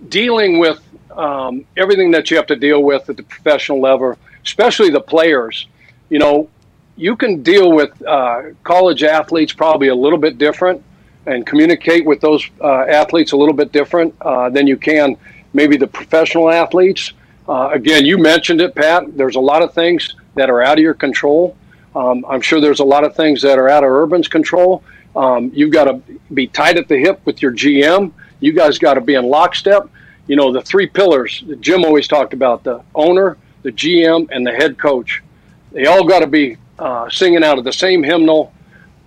dealing with um, everything that you have to deal with at the professional level, especially the players, you know, you can deal with uh, college athletes probably a little bit different and communicate with those uh, athletes a little bit different uh, than you can maybe the professional athletes. Uh, again, you mentioned it, Pat. There's a lot of things that are out of your control. Um, I'm sure there's a lot of things that are out of Urban's control. Um, you've got to be tight at the hip with your GM. You guys got to be in lockstep. You know, the three pillars that Jim always talked about the owner, the GM, and the head coach. They all got to be uh, singing out of the same hymnal,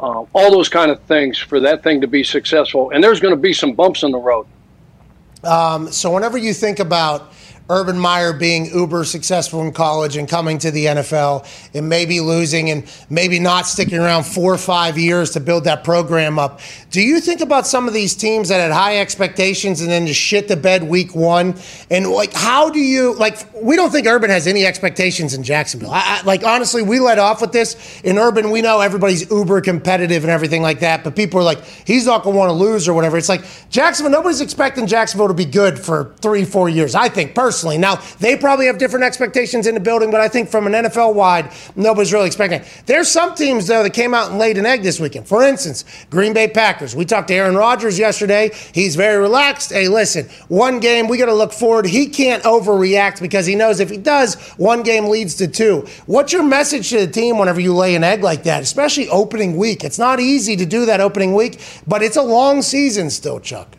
uh, all those kind of things for that thing to be successful. And there's going to be some bumps in the road. Um, so whenever you think about Urban Meyer being uber successful in college and coming to the NFL and maybe losing and maybe not sticking around four or five years to build that program up, do you think about some of these teams that had high expectations and then just shit the bed week one? And like, how do you like? We don't think Urban has any expectations in Jacksonville. I, I, like honestly, we let off with this in Urban. We know everybody's uber competitive and everything like that, but people are like, he's not going to want to lose or whatever. It's like Jacksonville. Nobody's expecting Jacksonville to be good for three, four years. I think personally. Now they probably have different expectations in the building, but I think from an NFL wide, nobody's really expecting. it. There's some teams though that came out and laid an egg this weekend. For instance, Green Bay Packers. We talked to Aaron Rodgers yesterday. He's very relaxed. Hey, listen, one game we got to look forward. He can't overreact because he knows if he does, one game leads to two. What's your message to the team whenever you lay an egg like that, especially opening week? It's not easy to do that opening week, but it's a long season still, Chuck.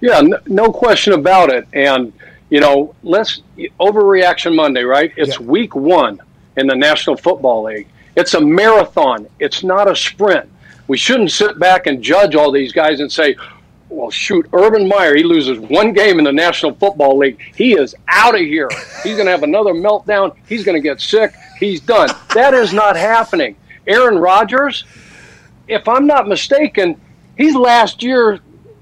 Yeah, n- no question about it. And you know, let's overreaction Monday, right? It's Yeah. week one in the National Football League. It's a marathon. It's not a sprint. We shouldn't sit back and judge all these guys and say, "Well, shoot, Urban Meyer, he loses one game in the National Football League. He is out of here. He's going to have another meltdown. He's going to get sick. He's done." That is not happening. Aaron Rodgers, if I'm not mistaken, he's last year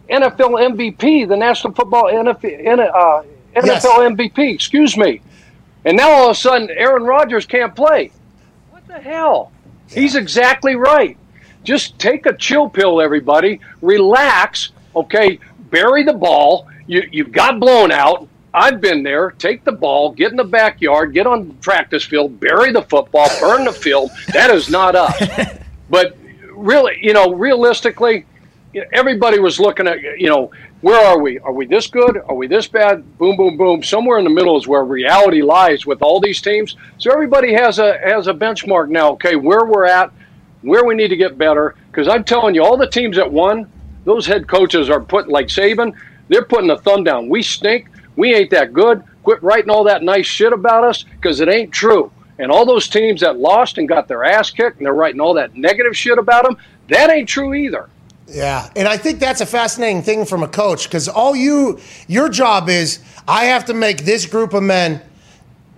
NFL MVP, the National Football NFL, uh, Yes. NFL MVP. Excuse me. And now all of a sudden, Aaron Rodgers can't play. What the hell? He's exactly right. Just take a chill pill, everybody. Relax. Okay, bury the ball. You you got blown out. I've been there. Take the ball, get in the backyard, get on the practice field, bury the football, burn the field. That is not us. (laughs) But really, you know, realistically, you know, everybody was looking at, you know, where are we? Are we this good? Are we this bad? Boom, boom, boom. Somewhere in the middle is where reality lies with all these teams. So everybody has a has a benchmark now. Okay, where we're at, where we need to get better. Because I'm telling you, all the teams that won, those head coaches are putting like Saban. They're putting the thumb down. We stink. We ain't that good. Quit writing all that nice shit about us because it ain't true. And all those teams that lost and got their ass kicked and they're writing all that negative shit about them, that ain't true either. Yeah, and I think that's a fascinating thing from a coach because all you, your job is, I have to make this group of men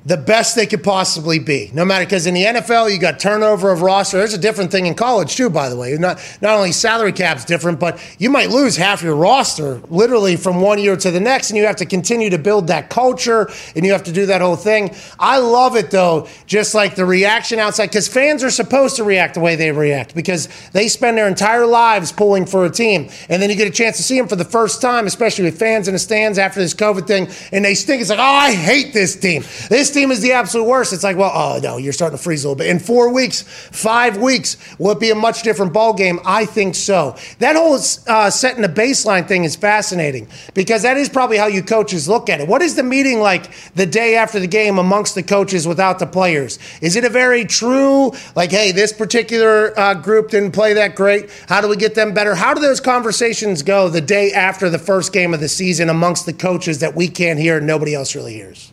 the best they could possibly be. No matter because in the NFL you got turnover of roster. There's a different thing in college too, by the way. Not not only salary cap's different, but you might lose half your roster literally from one year to the next, and you have to continue to build that culture and you have to do that whole thing. I love it though, just like the reaction outside, because fans are supposed to react the way they react because they spend their entire lives pulling for a team, and then you get a chance to see them for the first time, especially with fans in the stands after this COVID thing, and they stink. It's like, oh, I hate this team. This team is the absolute worst. It's like, well, oh no, you're starting to freeze a little bit. In four weeks, five weeks, will it be a much different ball game? I think so. That whole uh, setting the baseline thing is fascinating because that is probably how you coaches look at it. What is the meeting like the day after the game amongst the coaches without the players? Is it a very true, like, hey, this particular uh, group didn't play that great? How do we get them better? How do those conversations go the day after the first game of the season amongst the coaches that we can't hear and nobody else really hears?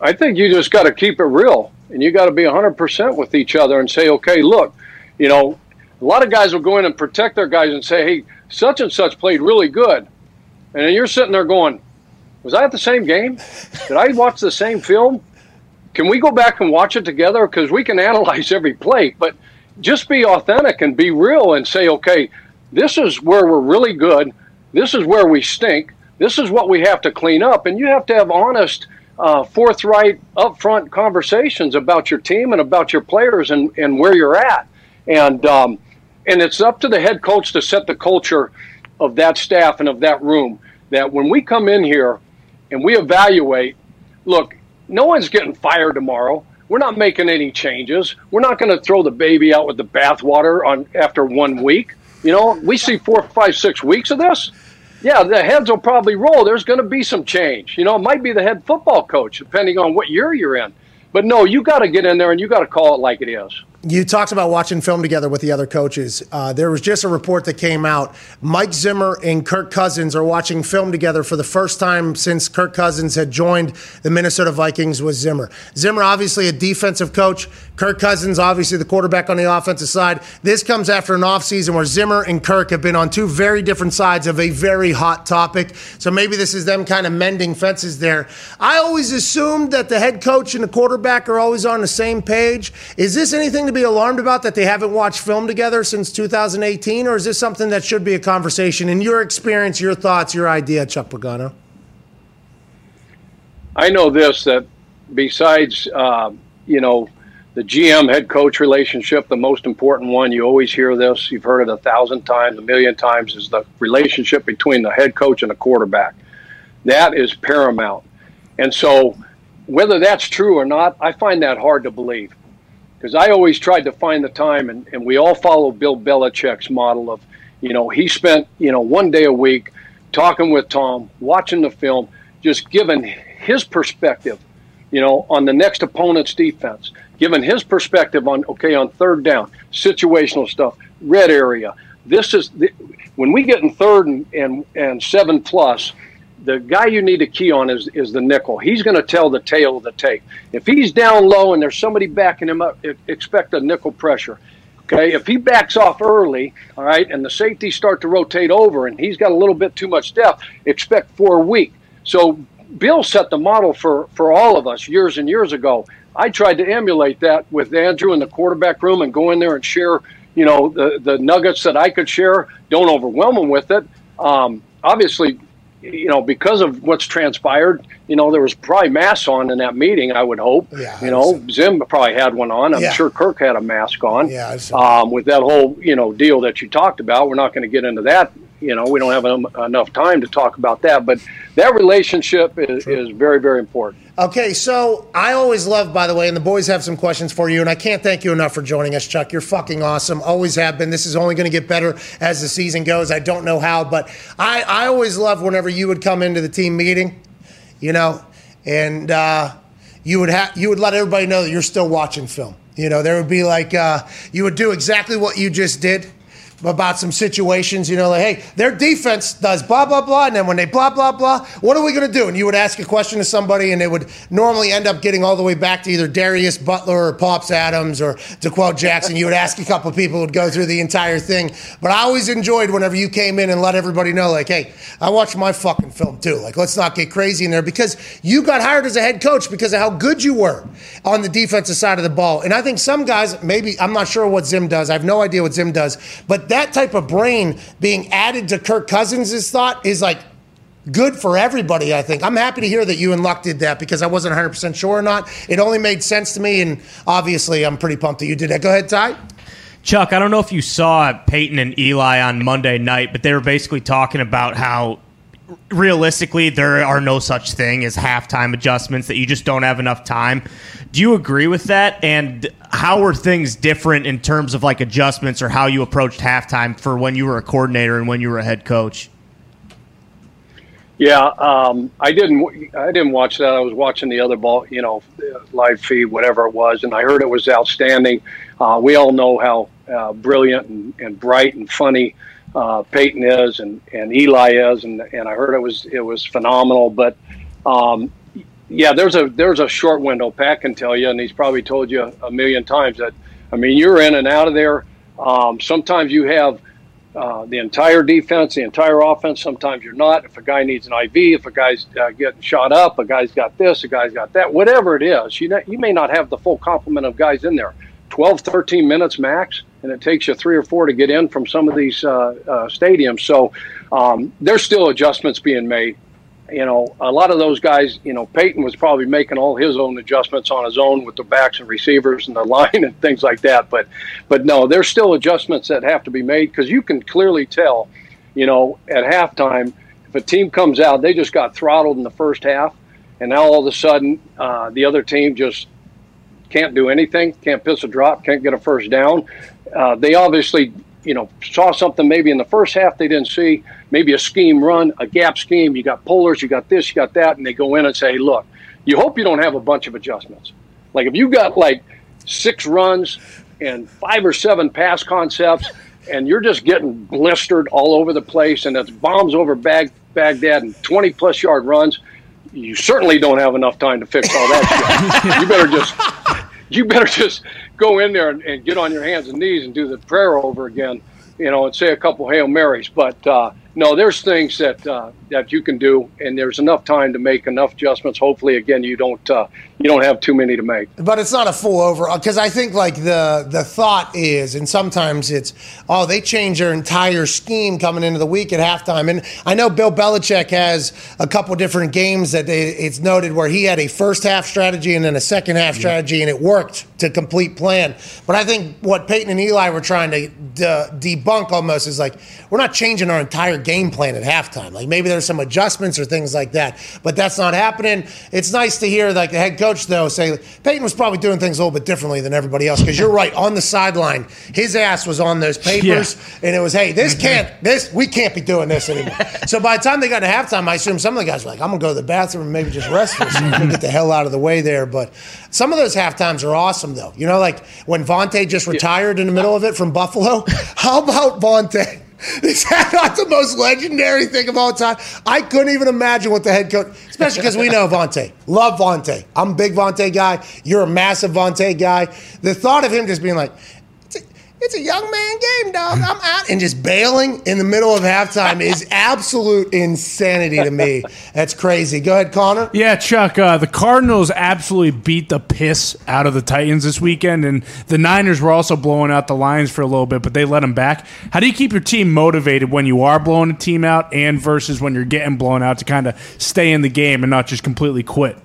I think you just got to keep it real and you got to be 100% with each other and say, okay, look, you know, a lot of guys will go in and protect their guys and say, hey, such and such played really good. And then you're sitting there going, was I at the same game? Did I watch the same film? Can we go back and watch it together? Because we can (laughs) analyze every play, but just be authentic and be real and say, okay, this is where we're really good. This is where we stink. This is what we have to clean up. And you have to have honest uh, forthright, upfront conversations about your team and about your players and, and where you're at. And um, and it's up to the head coach to set the culture of that staff and of that room. That when we come in here and we evaluate, look, no one's getting fired tomorrow. We're not making any changes. We're not going to throw the baby out with the bathwater on after one week. You know, we see four, five, six weeks of this yeah, the heads will probably roll. There's going to be some change. You know, it might be the head football coach, depending on what year you're in. But no, you got to get in there and you got to call it like it is. You talked about watching film together with the other coaches. Uh, there was just a report that came out. Mike Zimmer and Kirk Cousins are watching film together for the first time since Kirk Cousins had joined the Minnesota Vikings with Zimmer. Zimmer, obviously a defensive coach. Kirk Cousins, obviously the quarterback on the offensive side. This comes after an offseason where Zimmer and Kirk have been on two very different sides of a very hot topic. So maybe this is them kind of mending fences there. I always assumed that the head coach and the quarterback are always on the same page. Is this anything to be alarmed about that they haven't watched film together since 2018, or is this something that should be a conversation? In your experience, your thoughts, your idea, Chuck Pagano? I know this that besides, uh, you know, the GM head coach relationship, the most important one. You always hear this. You've heard it a thousand times, a million times, is the relationship between the head coach and the quarterback. That is paramount. And so, whether that's true or not, I find that hard to believe. Because I always tried to find the time, and, and we all follow Bill Belichick's model of, you know, he spent, you know, one day a week talking with Tom, watching the film, just giving his perspective, you know, on the next opponent's defense giving his perspective on okay on third down, situational stuff, red area. This is the, when we get in third and, and and seven plus. The guy you need to key on is is the nickel. He's going to tell the tail of the tape. If he's down low and there's somebody backing him up, expect a nickel pressure. Okay, if he backs off early, all right, and the safeties start to rotate over, and he's got a little bit too much depth, expect four weak. So Bill set the model for for all of us years and years ago. I tried to emulate that with Andrew in the quarterback room and go in there and share, you know, the, the nuggets that I could share. Don't overwhelm him with it. Um, obviously, you know, because of what's transpired, you know, there was probably masks on in that meeting. I would hope. Yeah, you know, Zim probably had one on. I'm yeah. sure Kirk had a mask on. Yeah. Um, with that whole you know deal that you talked about, we're not going to get into that. You know, we don't have enough time to talk about that. But that relationship is, is very, very important. Okay, so I always love, by the way, and the boys have some questions for you, and I can't thank you enough for joining us, Chuck. You're fucking awesome. Always have been. This is only going to get better as the season goes. I don't know how, but I, I always love whenever you would come into the team meeting, you know, and uh, you would have you would let everybody know that you're still watching film. You know, there would be like uh, you would do exactly what you just did about some situations. You know, like, hey, their defense does blah blah blah, and then when they blah blah blah, what are we going to do? And you would ask a question to somebody, and they would normally end up getting all the way back to either Darius Butler or Pops Adams or D'Qwell Jackson. You would ask a couple people would go through the entire thing. But I always enjoyed whenever you came in and let everybody know, like, hey, I watched my fucking film too. Like, let's not get crazy in there because you got hired as a head coach because of how good you were on the defensive side of the ball. And I think some guys, maybe, I'm not sure what Zim does. I have no idea what Zim does. But that type of brain being added to Kirk Cousins' thought is like, good for everybody, I think. I'm happy to hear that you and Luck did that because I wasn't 100% sure or not. It only made sense to me, and obviously, I'm pretty pumped that you did that. Go ahead, Ty. Chuck, I don't know if you saw Peyton and Eli on Monday night, but they were basically talking about how realistically there are no such thing as halftime adjustments that you just don't have enough time. Do you agree with that? And how were things different in terms of like adjustments or how you approached halftime for when you were a coordinator and when you were a head coach? Yeah, um, I didn't. I didn't watch that. I was watching the other ball, you know, live feed, whatever it was, and I heard it was outstanding. Uh, we all know how uh, brilliant and, and, bright and funny uh, Peyton is, and, and Eli is, and, and I heard it was it was phenomenal. But um, yeah, there's a there's a short window. Pat can tell you, and he's probably told you a million times that. I mean, you're in and out of there. Um, sometimes you have uh, the entire defense, the entire offense. Sometimes you're not. If a guy needs an IV, if a guy's uh, getting shot up, a guy's got this, a guy's got that, whatever it is, you, know, you may not have the full complement of guys in there. 12, 13 minutes max, and it takes you three or four to get in from some of these uh, uh stadiums. So um, there's still adjustments being made you know, a lot of those guys, you know, Peyton was probably making all his own adjustments on his own with the backs and receivers and the (laughs) line and things like that. But, but no, there's still adjustments that have to be made because you can clearly tell, you know, at halftime if a team comes out, they just got throttled in the first half, and now all of a sudden uh, the other team just can't do anything, can't piss a drop, can't get a first down. Uh, they obviously you know, saw something maybe in the first half they didn't see, maybe a scheme run, a gap scheme. You got pullers, you got this, you got that, and they go in and say, look, you hope you don't have a bunch of adjustments. Like if you got like six runs and five or seven pass concepts, and you're just getting blistered all over the place, and it's bombs over Bag- Baghdad and 20 plus yard runs. You certainly don't have enough time to fix all that. You better just you better just go in there and, and, get on your hands and knees and do the prayer over again, you know, and say a couple Hail Marys. But uh, no, there's things that uh, that you can do, and there's enough time to make enough adjustments. Hopefully, again, you don't uh, you don't have too many to make. But it's not a full over because I think like the the thought is, and sometimes it's oh they change their entire scheme coming into the week at halftime. And I know Bill Belichick has a couple different games that it's noted where he had a first half strategy and then a second half strategy, and it worked to complete plan. But I think what Peyton and Eli were trying to de- debunk almost is like we're not changing our entire game plan at halftime. Like maybe there's some adjustments or things like that, but that's not happening. It's nice to hear like the head coach though say Peyton was probably doing things a little bit differently than everybody else because you're right on the sideline, his ass was on those papers, yeah. and it was hey this mm-hmm. can't this we can't be doing this anymore. (laughs) so by the time they got to halftime, I assume some of the guys were like I'm gonna go to the bathroom and maybe just rest for a second, get the hell out of the way there. But some of those halftimes are awesome though. You know like when Vontae just retired in the middle of it from Buffalo. (laughs) How about Vontae? (laughs) Is that not the most legendary thing of all time? I couldn't even imagine what the head coach, especially because we know Vontae. Love Vontae. I'm a big Vontae guy. You're a massive Vontae guy. The thought of him just being like, it's a young man game, dog. I'm out. And just bailing in the middle of halftime is (laughs) absolute insanity to me. That's crazy. Go ahead, Connor. Yeah, Chuck. Uh, the Cardinals absolutely beat the piss out of the Titans this weekend, and the Niners were also blowing out the Lions for a little bit, but they let them back. How do you keep your team motivated when you are blowing a team out and versus when you're getting blown out to kind of stay in the game and not just completely quit?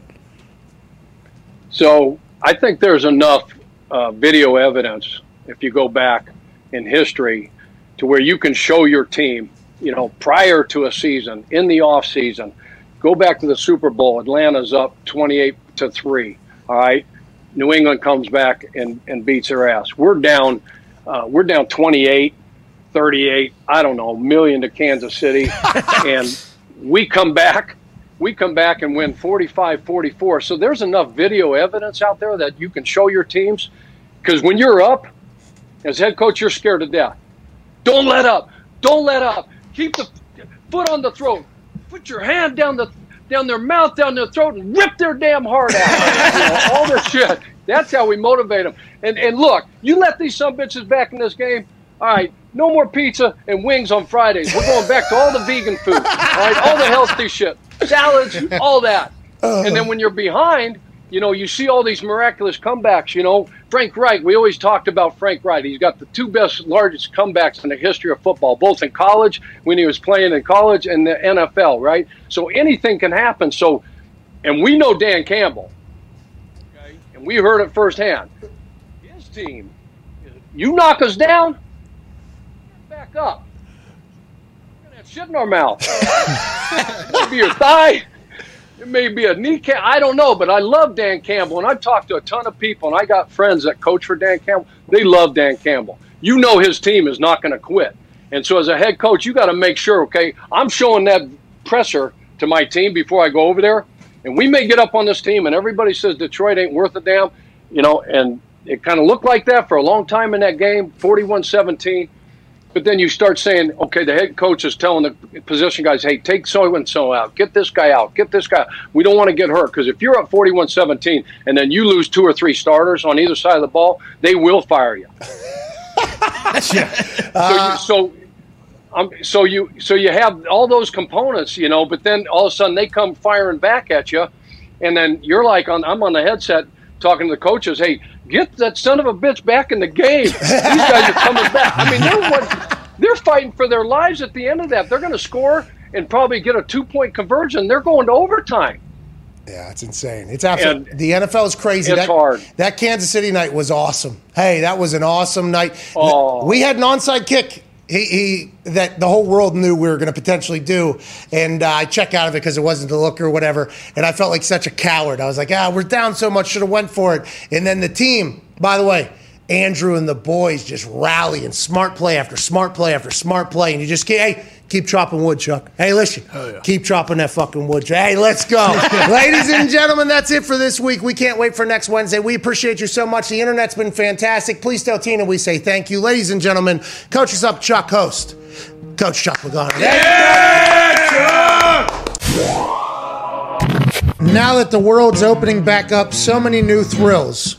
So I think there's enough uh, video evidence if you go back in history to where you can show your team, you know, prior to a season, in the off season, go back to the Super Bowl. Atlanta's up 28 to 3. All right. New England comes back and, and beats their ass. We're down, uh, we're down 28, 38, I don't know, million to Kansas City. (laughs) and we come back, we come back and win 45 44. So there's enough video evidence out there that you can show your teams. Because when you're up, as head coach, you're scared to death. Don't let up. Don't let up. Keep the foot on the throat. Put your hand down the down their mouth, down their throat, and rip their damn heart out. You know, all this shit. That's how we motivate them. And and look, you let these some bitches back in this game. All right, no more pizza and wings on Fridays. We're going back to all the vegan food. All right, all the healthy shit, salads, all that. And then when you're behind, you know, you see all these miraculous comebacks. You know, Frank Reich. We always talked about Frank Reich. He's got the two best, largest comebacks in the history of football, both in college when he was playing in college and the NFL. Right. So anything can happen. So, and we know Dan Campbell. Okay, and we heard it firsthand. His team. You knock us down, back up. We're gonna have shit in our mouth. (laughs) Maybe your thigh. It may be a kneecap. I don't know, but I love Dan Campbell, and I've talked to a ton of people, and I got friends that coach for Dan Campbell. They love Dan Campbell. You know his team is not going to quit, and so as a head coach, you got to make sure. Okay, I'm showing that presser to my team before I go over there, and we may get up on this team, and everybody says Detroit ain't worth a damn, you know, and it kind of looked like that for a long time in that game, 41-17. But then you start saying, okay, the head coach is telling the position guys, hey, take so and so out, get this guy out, get this guy. Out. We don't want to get hurt because if you're up 41 17 and then you lose two or three starters on either side of the ball, they will fire you. so, you, so, um, so you so you have all those components, you know, but then all of a sudden they come firing back at you, and then you're like, on I'm on the headset talking to the coaches, hey, get that son of a bitch back in the game. (laughs) These guys are coming back. I mean, they're what, they're fighting for their lives at the end of that. They're going to score and probably get a two point conversion. They're going to overtime. Yeah, it's insane. It's absolutely the NFL is crazy. It's that, hard. That Kansas City night was awesome. Hey, that was an awesome night. Oh. We had an onside kick. He, he that the whole world knew we were going to potentially do, and uh, I check out of it because it wasn't the look or whatever, and I felt like such a coward. I was like, ah, we're down so much, should have went for it. And then the team, by the way, Andrew and the boys just rally and smart play after smart play after smart play, and you just keep, hey, keep chopping wood, Chuck. Hey, listen, keep chopping that fucking wood. Chuck. Hey, let's go, (laughs) ladies and gentlemen. That's it for this week. We can't wait for next Wednesday. We appreciate you so much. The internet's been fantastic. Please tell Tina we say thank you, ladies and gentlemen. Coach us up, Chuck, host, Coach Chuck Pagano. Now that the world's opening back up, so many new thrills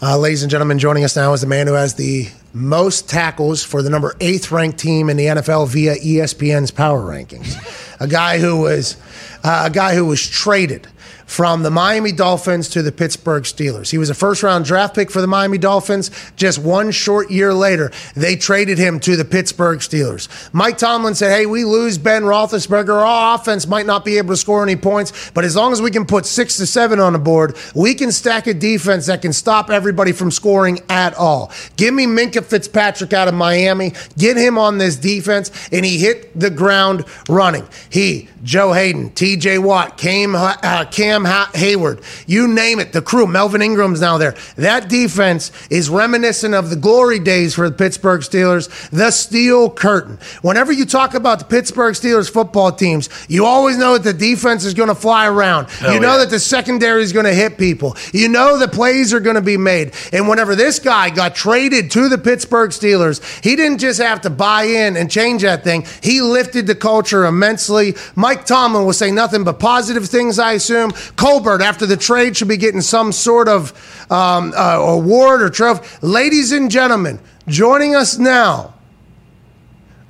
Uh, ladies and gentlemen, joining us now is the man who has the most tackles for the number eighth ranked team in the NFL via ESPN's power rankings. A guy who was uh, a guy who was traded from the Miami Dolphins to the Pittsburgh Steelers. He was a first round draft pick for the Miami Dolphins. Just one short year later, they traded him to the Pittsburgh Steelers. Mike Tomlin said, Hey, we lose Ben Roethlisberger. Our offense might not be able to score any points, but as long as we can put six to seven on the board, we can stack a defense that can stop everybody from scoring at all. Give me Minkah Fitzpatrick out of Miami. Get him on this defense, and he hit the ground running. He, Joe Haden, TJ Watt, Cam, uh, Heyward, you name it, the crew, Melvin Ingram's now there. That defense is reminiscent of the glory days for the Pittsburgh Steelers, the steel curtain. Whenever you talk about the Pittsburgh Steelers football teams, you always know that the defense is going to fly around. You know yeah. that the secondary is going to hit people. You know the plays are going to be made. And whenever this guy got traded to the Pittsburgh Steelers, he didn't just have to buy in and change that thing. He lifted the culture immensely. Mike Tomlin will say nothing but positive things, I assume. Colbert, after the trade, should be getting some sort of um, uh, award or trophy. Ladies and gentlemen, joining us now,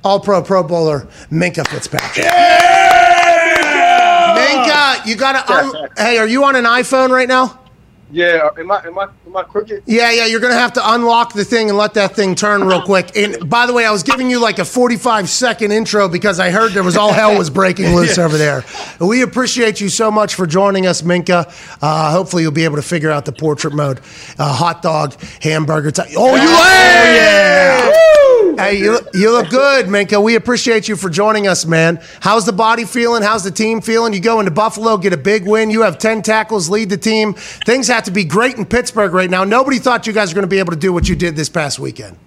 All Pro Pro Bowler Minkah Fitzpatrick. Yeah! Minkah, you got to. Un- hey, are you on an iPhone right now? Yeah, am I am I am I crooked? Yeah, yeah, you're going to have to unlock the thing and let that thing turn real quick. And by the way, I was giving you like a 45 second intro because I heard there was all hell was breaking loose (laughs) over there. We appreciate you so much for joining us, Minkah. Uh, hopefully, you'll be able to figure out the portrait mode. Uh, hot dog, hamburger. T- oh, you oh, yeah! Hey, you, look- you look good, Minkah. We appreciate you for joining us, man. How's the body feeling? How's the team feeling? You go into Buffalo, get a big win. You have 10 tackles, lead the team. Things have to be great in Pittsburgh right now. Nobody thought you guys were going to be able to do what you did this past weekend.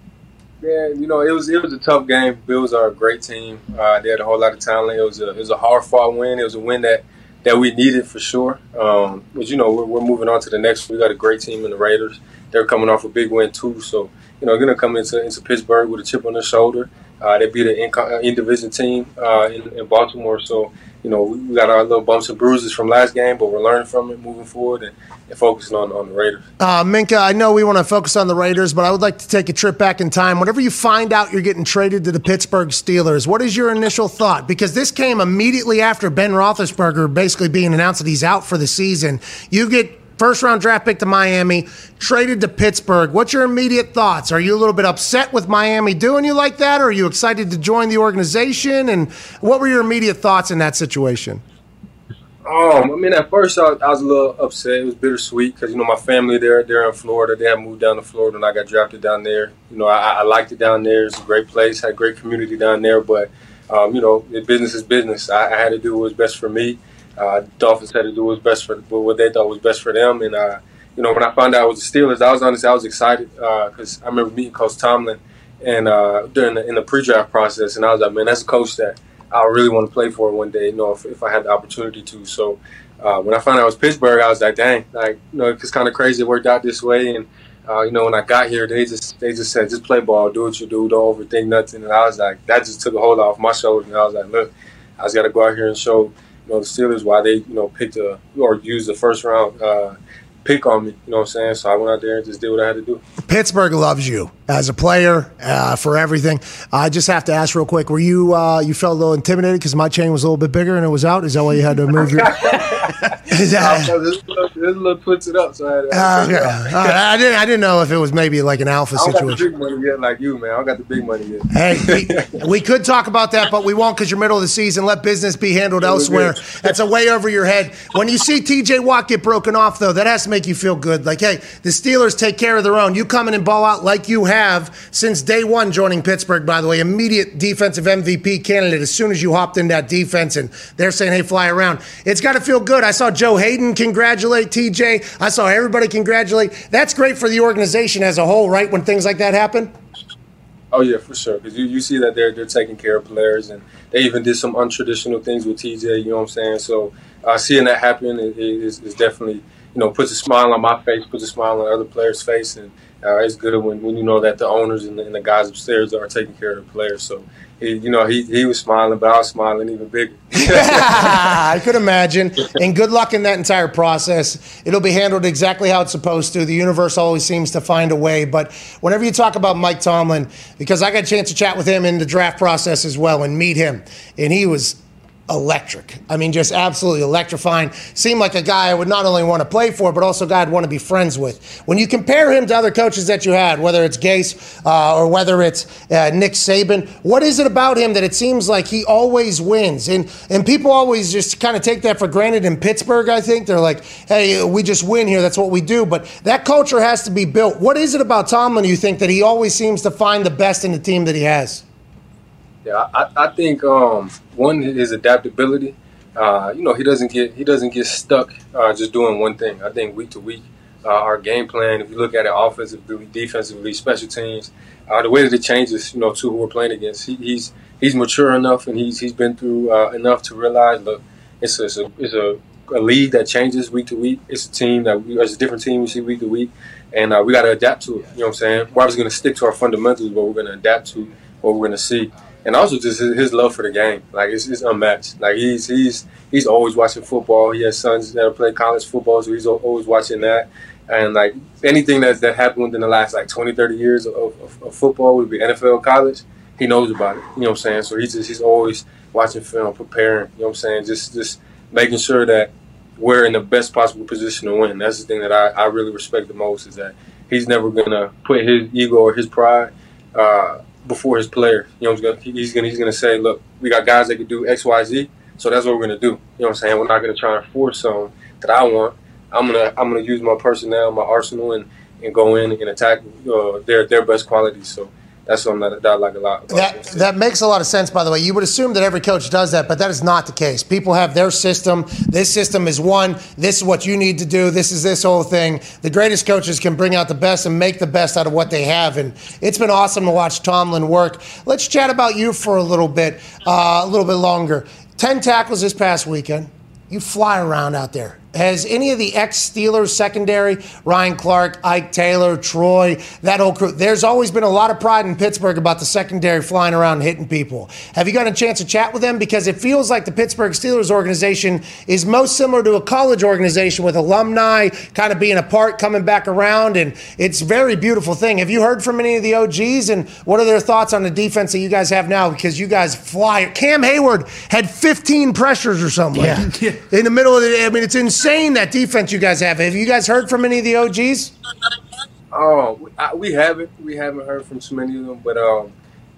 Yeah, you know, it was it was a tough game. Bills are a great team. Uh, they had a whole lot of talent. It was a it was a hard fought win. It was a win that that we needed for sure. Um, but you know, we're, we're moving on to the next. We got a great team in the Raiders. They're coming off a big win too. So you know, they're going to come into into Pittsburgh with a chip on their shoulder. Uh, they beat an in, in division team uh, in, in Baltimore. So you know, we, we got our little bumps and bruises from last game, but we're learning from it, moving forward, and, and focusing on on the Raiders. Uh, Minkah, I know we want to focus on the Raiders, but I would like to take a trip back in time. Whenever you find out you're getting traded to the Pittsburgh Steelers, what is your initial thought? Because this came immediately after Ben Roethlisberger basically being announced that he's out for the season. You get first round draft pick to Miami, traded to Pittsburgh. What's your immediate thoughts? Are you a little bit upset with Miami doing you like that, or are you excited to join the organization? And what were your immediate thoughts in that situation? Um, I mean, at first I, I was a little upset. It was bittersweet because you know my family there, they're in Florida. They had moved down to Florida, and I got drafted down there. You know, I, I liked it down there. It's a great place. Had a great community down there. But um, you know, business is business. I, I had to do what was best for me. Uh, Dolphins had to do what was best for what they thought was best for them. And uh, you know, when I found out I was the Steelers, I was honestly I was excited because I remember meeting Coach Tomlin and uh, during the, in the pre-draft process, and I was like, man, that's a coach that I really want to play for one day. You know, if, if I had the opportunity to. So uh, when I found out it was Pittsburgh, I was like, dang, like you know, it's kind of crazy it worked out this way. And uh, you know, when I got here, they just they just said, just play ball, do what you do, don't overthink nothing. And I was like, that just took a hold off my shoulders. And I was like, look, I just got to go out here and show you know the Steelers why they you know picked a or used the first round uh, pick on me. You know what I'm saying? So I went out there and just did what I had to do. Pittsburgh loves you as a player uh, for everything. I just have to ask real quick: Were you uh, you felt a little intimidated because my chain was a little bit bigger and it was out? Is that why you had to move your? (laughs) (laughs) Is that- this little, this little puts it up, so I, had to- Uh, okay. I didn't. I didn't know if it was maybe like an alpha I don't got the situation. big money yet, like you, man. I don't got the big money yet. Hey, we, (laughs) we could talk about that, but we won't because you're middle of the season. Let business be handled elsewhere. That's a way over your head. When you see T.J. Watt get broken off, though, that has to make you feel good. Like, hey, the Steelers take care of their own. You come in and ball out like you have since day one joining Pittsburgh. By the way, immediate defensive MVP candidate as soon as you hopped in that defense, and they're saying, hey, fly around. It's got to feel good. I saw Joe Haden congratulate T.J. I saw everybody congratulate. That's great for the organization as a whole, right? When things like that happen. Oh yeah, for sure. Because you, you see that they're they're taking care of players, and they even did some untraditional things with TJ. You know what I'm saying? So uh, seeing that happen is, is, is definitely you know puts a smile on my face, puts a smile on other players' face, and uh, it's good when, when you know that the owners and the, and the guys upstairs are taking care of the players. So. He, you know, he, he was smiling, but I was smiling even bigger. (laughs) (laughs) I could imagine. And good luck in that entire process. It'll be handled exactly how it's supposed to. The universe always seems to find a way. But whenever you talk about Mike Tomlin, because I got a chance to chat with him in the draft process as well and meet him, and he was electric. I mean, just absolutely electrifying. Seemed like a guy I would not only want to play for, but also a guy I'd want to be friends with. When you compare him to other coaches that you had, whether it's Gase uh, or whether it's uh, Nick Saban, what is it about him that it seems like he always wins? And and people always just kind of take that for granted in Pittsburgh. I think they're like, hey, we just win here. That's what we do. But that culture has to be built. What is it about Tomlin? You think that he always seems to find the best in the team that he has? Yeah, I, I think um, one is adaptability. Uh, you know, he doesn't get he doesn't get stuck uh, just doing one thing. I think week to week, uh, our game plan, if you look at it offensively, defensively, special teams, uh, the way that it changes, you know, to who we're playing against, he, he's he's mature enough and he's he's been through uh, enough to realize, look, it's a, it's a, it's a a league that changes week to week. It's a team that we, it's a different team we see week to week, and uh, we got to adapt to it. You know what I'm saying? We're obviously going to stick to our fundamentals, but we're going to adapt to what we're going to see and also just his, his, love for the game. Like it's, it's unmatched. Like he's he's he's always watching football. He has sons that play college football, so he's always watching that. And like anything that's that happened within the last like 20, 30 years of, of, of football would be NFL, college. He knows about it. You know what I'm saying? So he's just he's always watching film, preparing. You know what I'm saying? Just just making sure that we're in the best possible position to win. That's the thing that I, I really respect the most is that he's never gonna put his ego or his pride. Uh, before his player. You know, he's gonna he's gonna say, look, we got guys that can do X, Y, Z, so that's what we're gonna do. You know what I'm saying? We're not gonna try and force something that I want. I'm gonna I'm gonna use my personnel, my arsenal, and, and go in and attack uh, their their best qualities. So that's something that, that I like a lot. That that makes a lot of sense. By the way, you would assume that every coach does that, but that is not the case. People have their system. This system is one. This is what you need to do. This is this whole thing. The greatest coaches can bring out the best and make the best out of what they have, and it's been awesome to watch Tomlin work. Let's chat about you for a little bit, uh, a little bit longer. Ten tackles this past weekend. You fly around out there. Has any of the ex Steelers secondary, Ryan Clark, Ike Taylor, Troy, that whole crew, there's always been a lot of pride in Pittsburgh about the secondary flying around and hitting people. Have you got a chance to chat with them? Because it feels like the Pittsburgh Steelers organization is most similar to a college organization with alumni kind of being apart, coming back around, and it's a very beautiful thing. Have you heard from any of the OGs, and what are their thoughts on the defense that you guys have now? Because you guys fly. Cam Heyward had 15 pressures or something yeah. (laughs) in the middle of the. I mean, it's insane insane that defense you guys have. Have you guys heard from any of the OGs? Oh, we haven't. We haven't heard from too many of them, but um,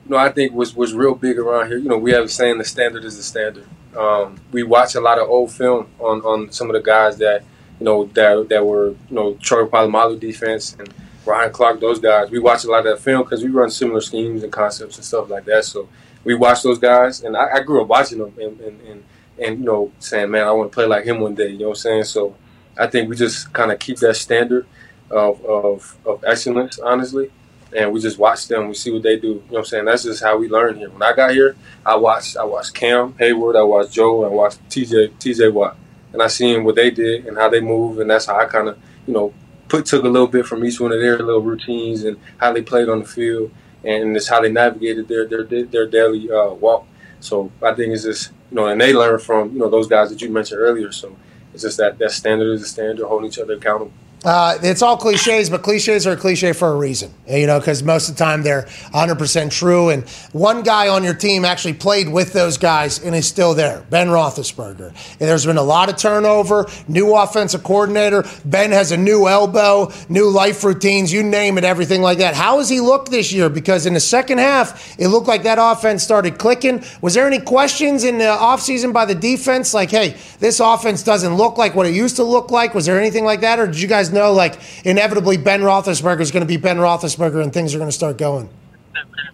you know, I think was was real big around here. You know, we have saying the standard is the standard. Um, we watch a lot of old film on, on some of the guys that you know that that were you know Troy Polamalu defense and Ryan Clark. Those guys. We watch a lot of that film because we run similar schemes and concepts and stuff like that. So we watch those guys, and I, I grew up watching them and, and, and and you know saying, man, I want to play like him one day. You know what I'm saying? So I think we just kind of keep that standard of, of of excellence, honestly, and we just watch them. We see what they do. You know what I'm saying? That's just how we learn here. When I got here, I watched I watched Cam Heyward, I watched Joe, I watched TJ TJ Watt, and I seen what they did and how they move, and that's how I kind of you know put took a little bit from each one of their little routines and how they played on the field, and it's how they navigated their their their daily uh, walk. So I think it's just you know, and they learn from you know those guys that you mentioned earlier. So it's just that that standard is a standard, holding each other accountable. Uh, it's all cliches, but cliches are a cliche for a reason, you know, because most of the time they're 100% true. And one guy on your team actually played with those guys and is still there, Ben Roethlisberger. And there's been a lot of turnover, new offensive coordinator. Ben has a new elbow, new life routines, you name it, everything like that. How has he looked this year? Because in the second half, it looked like that offense started clicking. Was there any questions in the offseason by the defense? Like, hey, this offense doesn't look like what it used to look like. Was there anything like that? Or did you guys know, like, inevitably Ben Roethlisberger is going to be Ben Roethlisberger and things are going to start going?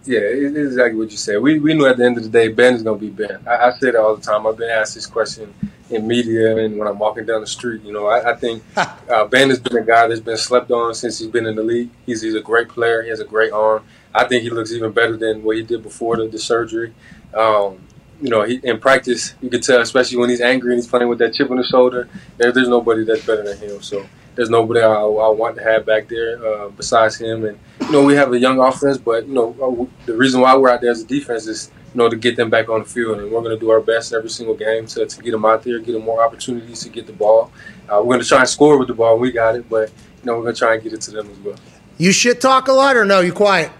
Yeah, it's exactly what you said. We, we knew at the end of the day Ben is going to be Ben. I, I say that all the time. I've been asked this question in media and when I'm walking down the street. You know, I, I think uh, Ben has been a guy that's been slept on since he's been in the league. He's, he's a great player. He has a great arm. I think he looks even better than what he did before the, the surgery. Um, you know, he, in practice, you can tell, especially when he's angry and he's playing with that chip on his shoulder, there, there's nobody that's better than him. So there's nobody I, I want to have back there uh, besides him. And you know, we have a young offense, but you know, uh, the reason why we're out there as a defense is you know to get them back on the field, and we're going to do our best every single game to, to get them out there, get them more opportunities to get the ball. Uh, we're going to try and score with the ball. We got it, but you know, we're going to try and get it to them as well. You shit talk a lot, or no? You quiet?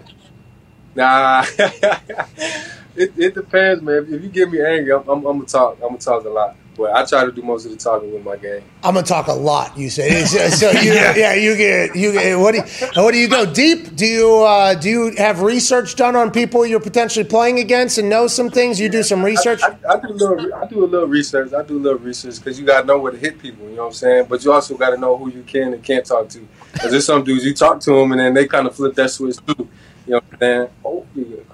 Nah, (laughs) it, it depends, man. If, if you get me angry, I'm, I'm, I'm gonna talk. I'm gonna talk a lot, but I try to do most of the talking with my game. I'm gonna talk a lot. You say so. so (laughs) you, yeah. you get you get what do you, what do you go deep? Do you uh, do you have research done on people you're potentially playing against and know some things? You do some research. I, I, I do a little. I do a little research. I do a little research because you gotta know where to hit people. You know what I'm saying? But you also gotta know who you can and can't talk to. Because there's some dudes you talk to them and then they kind of flip that switch too. You know what I'm saying? Oh, you get a call.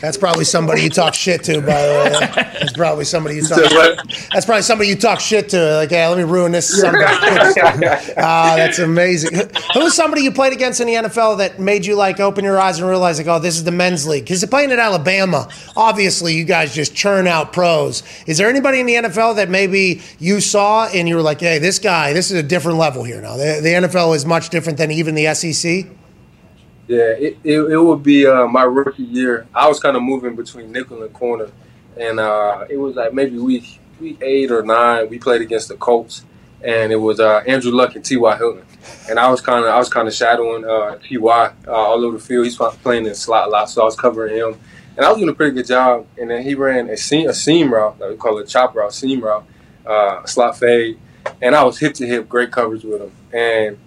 That's probably somebody you talk shit to, by the way. (laughs) That's probably somebody you talk. That's probably somebody you talk shit to. Like, yeah, let me ruin this. son of. (laughs) Ah, that's amazing. Who was somebody you played against in the NFL that made you like open your eyes and realize like, oh, this is the men's league? Because they're playing at Alabama, obviously, you guys just churn out pros. Is there anybody in the NFL that maybe you saw and you were like, hey, this guy, this is a different level here now. The, the NFL is much different than even the SEC. Yeah, it, it, it would be uh, my rookie year. I was kind of moving between nickel and corner, and uh, it was like maybe week week eight or nine. We played against the Colts, and it was uh, Andrew Luck and T.Y. Hilton, and I was kind of I was kind of shadowing uh, T.Y. Uh, all over the field. He's playing in slot a lot, so I was covering him, and I was doing a pretty good job. And then he ran a seam, a seam route, like we call it a chop route, seam route, uh, slot fade, and I was hip to hip, great coverage with him, and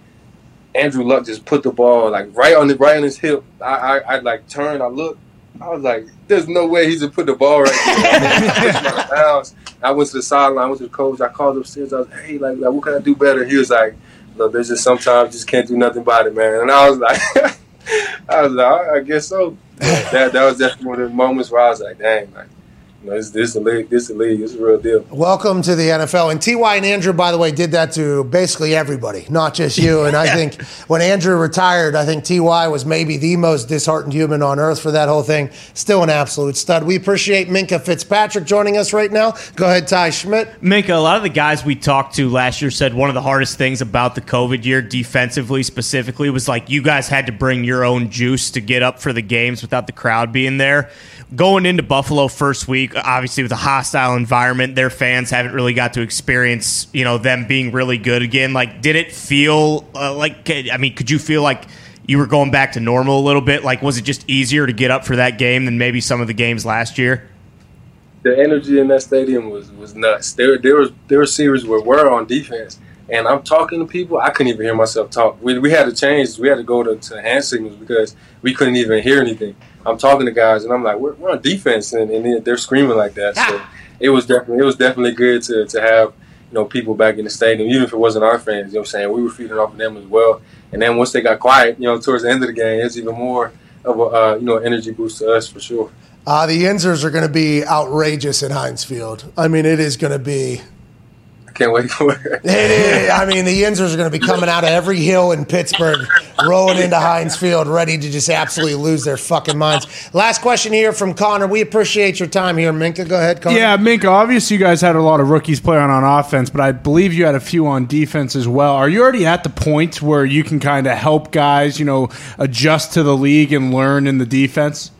Andrew Luck just put the ball like right on the right on his hip. I I, I like turned, I looked, I was like, "There's no way he's gonna put the ball right there." I pushed my bounce. I went to the sideline, I went to the coach. I called upstairs. I was, like, "Hey, like, like, what can I do better?" He was like, "Look, there's just sometimes just can't do nothing about it, man." And I was like, (laughs) "I was like, I guess so." that that was definitely one of the moments where I was like, "Dang, like, you know, this this the league, this the league, it's a real deal." Welcome to the NFL. And Ty and Andrew, by the way, did that to basically everybody, not just you. And I (laughs) think when Andrew retired, I think Ty was maybe the most disheartened human on earth for that whole thing. Still an absolute stud. We appreciate Minkah Fitzpatrick joining us right now. Go ahead, Ty Schmidt. Minkah, a lot of the guys we talked to last year said one of the hardest things about the COVID year, defensively specifically, was like you guys had to bring your own juice to get up for the games without the crowd being there. Going into Buffalo first week, obviously with a hostile environment, their fans haven't really got to experience, you know, them being really good again. Like, did it feel uh, like? I mean, could you feel like? You were going back to normal a little bit. Like, was it just easier to get up for that game than maybe some of the games last year? the energy in that stadium was was nuts. There there was there were series where we're on defense and I'm talking to people, I couldn't even hear myself talk. We, we had to change. We had to go to, to hand signals because we couldn't even hear anything. I'm talking to guys and I'm like, we're, we're on defense and, and they're screaming like that. So it was definitely it was definitely good to, to have you know people back in the stadium, even if it wasn't our fans. You know what I'm saying? We were feeding off of them as well. And then once they got quiet, you know, towards the end of the game, it's even more of a uh, you know energy boost to us for sure. Uh, the Yinzers are going to be outrageous in Heinz Field. I mean, it is going to be. I can't wait for it. (laughs) It is, I mean, the Yinzers are going to be coming out of every hill in Pittsburgh, rolling into Heinz Field, ready to just absolutely lose their fucking minds. Last question here from Connor. We appreciate your time here, Minkah. Go ahead, Connor. Yeah, Minkah, obviously you guys had a lot of rookies playing on offense, but I believe you had a few on defense as well. Are you already at the point where you can kind of help guys, you know, adjust to the league and learn in the defense?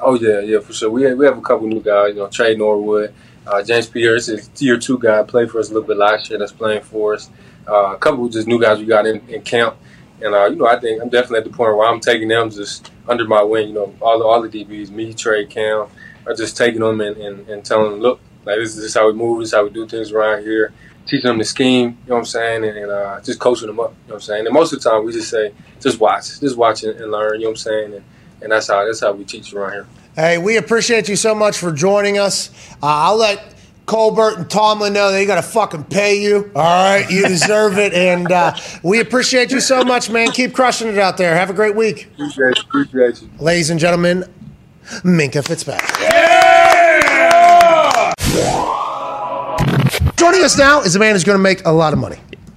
Oh yeah, yeah, for sure. We have, we have a couple new guys. You know, Tre Norwood, uh, James Pierre is tier two guy. Played for us a little bit last year. That's playing for us. Uh, a couple of just new guys we got in, in camp, and uh, you know, I think I'm definitely at the point where I'm taking them just under my wing. You know, all the all the DBs, me, Tre, Cam, are just taking them and, and, and telling them, look, like this is this is how we move. This is how we do things around here. Teaching them the scheme. You know what I'm saying, and, and uh, just coaching them up. You know what I'm saying. And most of the time, we just say, just watch, just watch and, and learn. You know what I'm saying, and, and that's how that's how we teach around here. Hey, we appreciate you so much for joining us. Uh, I'll let Colbert and Tomlin know they got to fucking pay you. All right, you deserve it, and uh, we appreciate you so much, man. Keep crushing it out there. Have a great week, Appreciate you. Appreciate you. ladies and gentlemen. Minkah Fitzpatrick. Yeah! Joining us now is a man who's going to make a lot of money.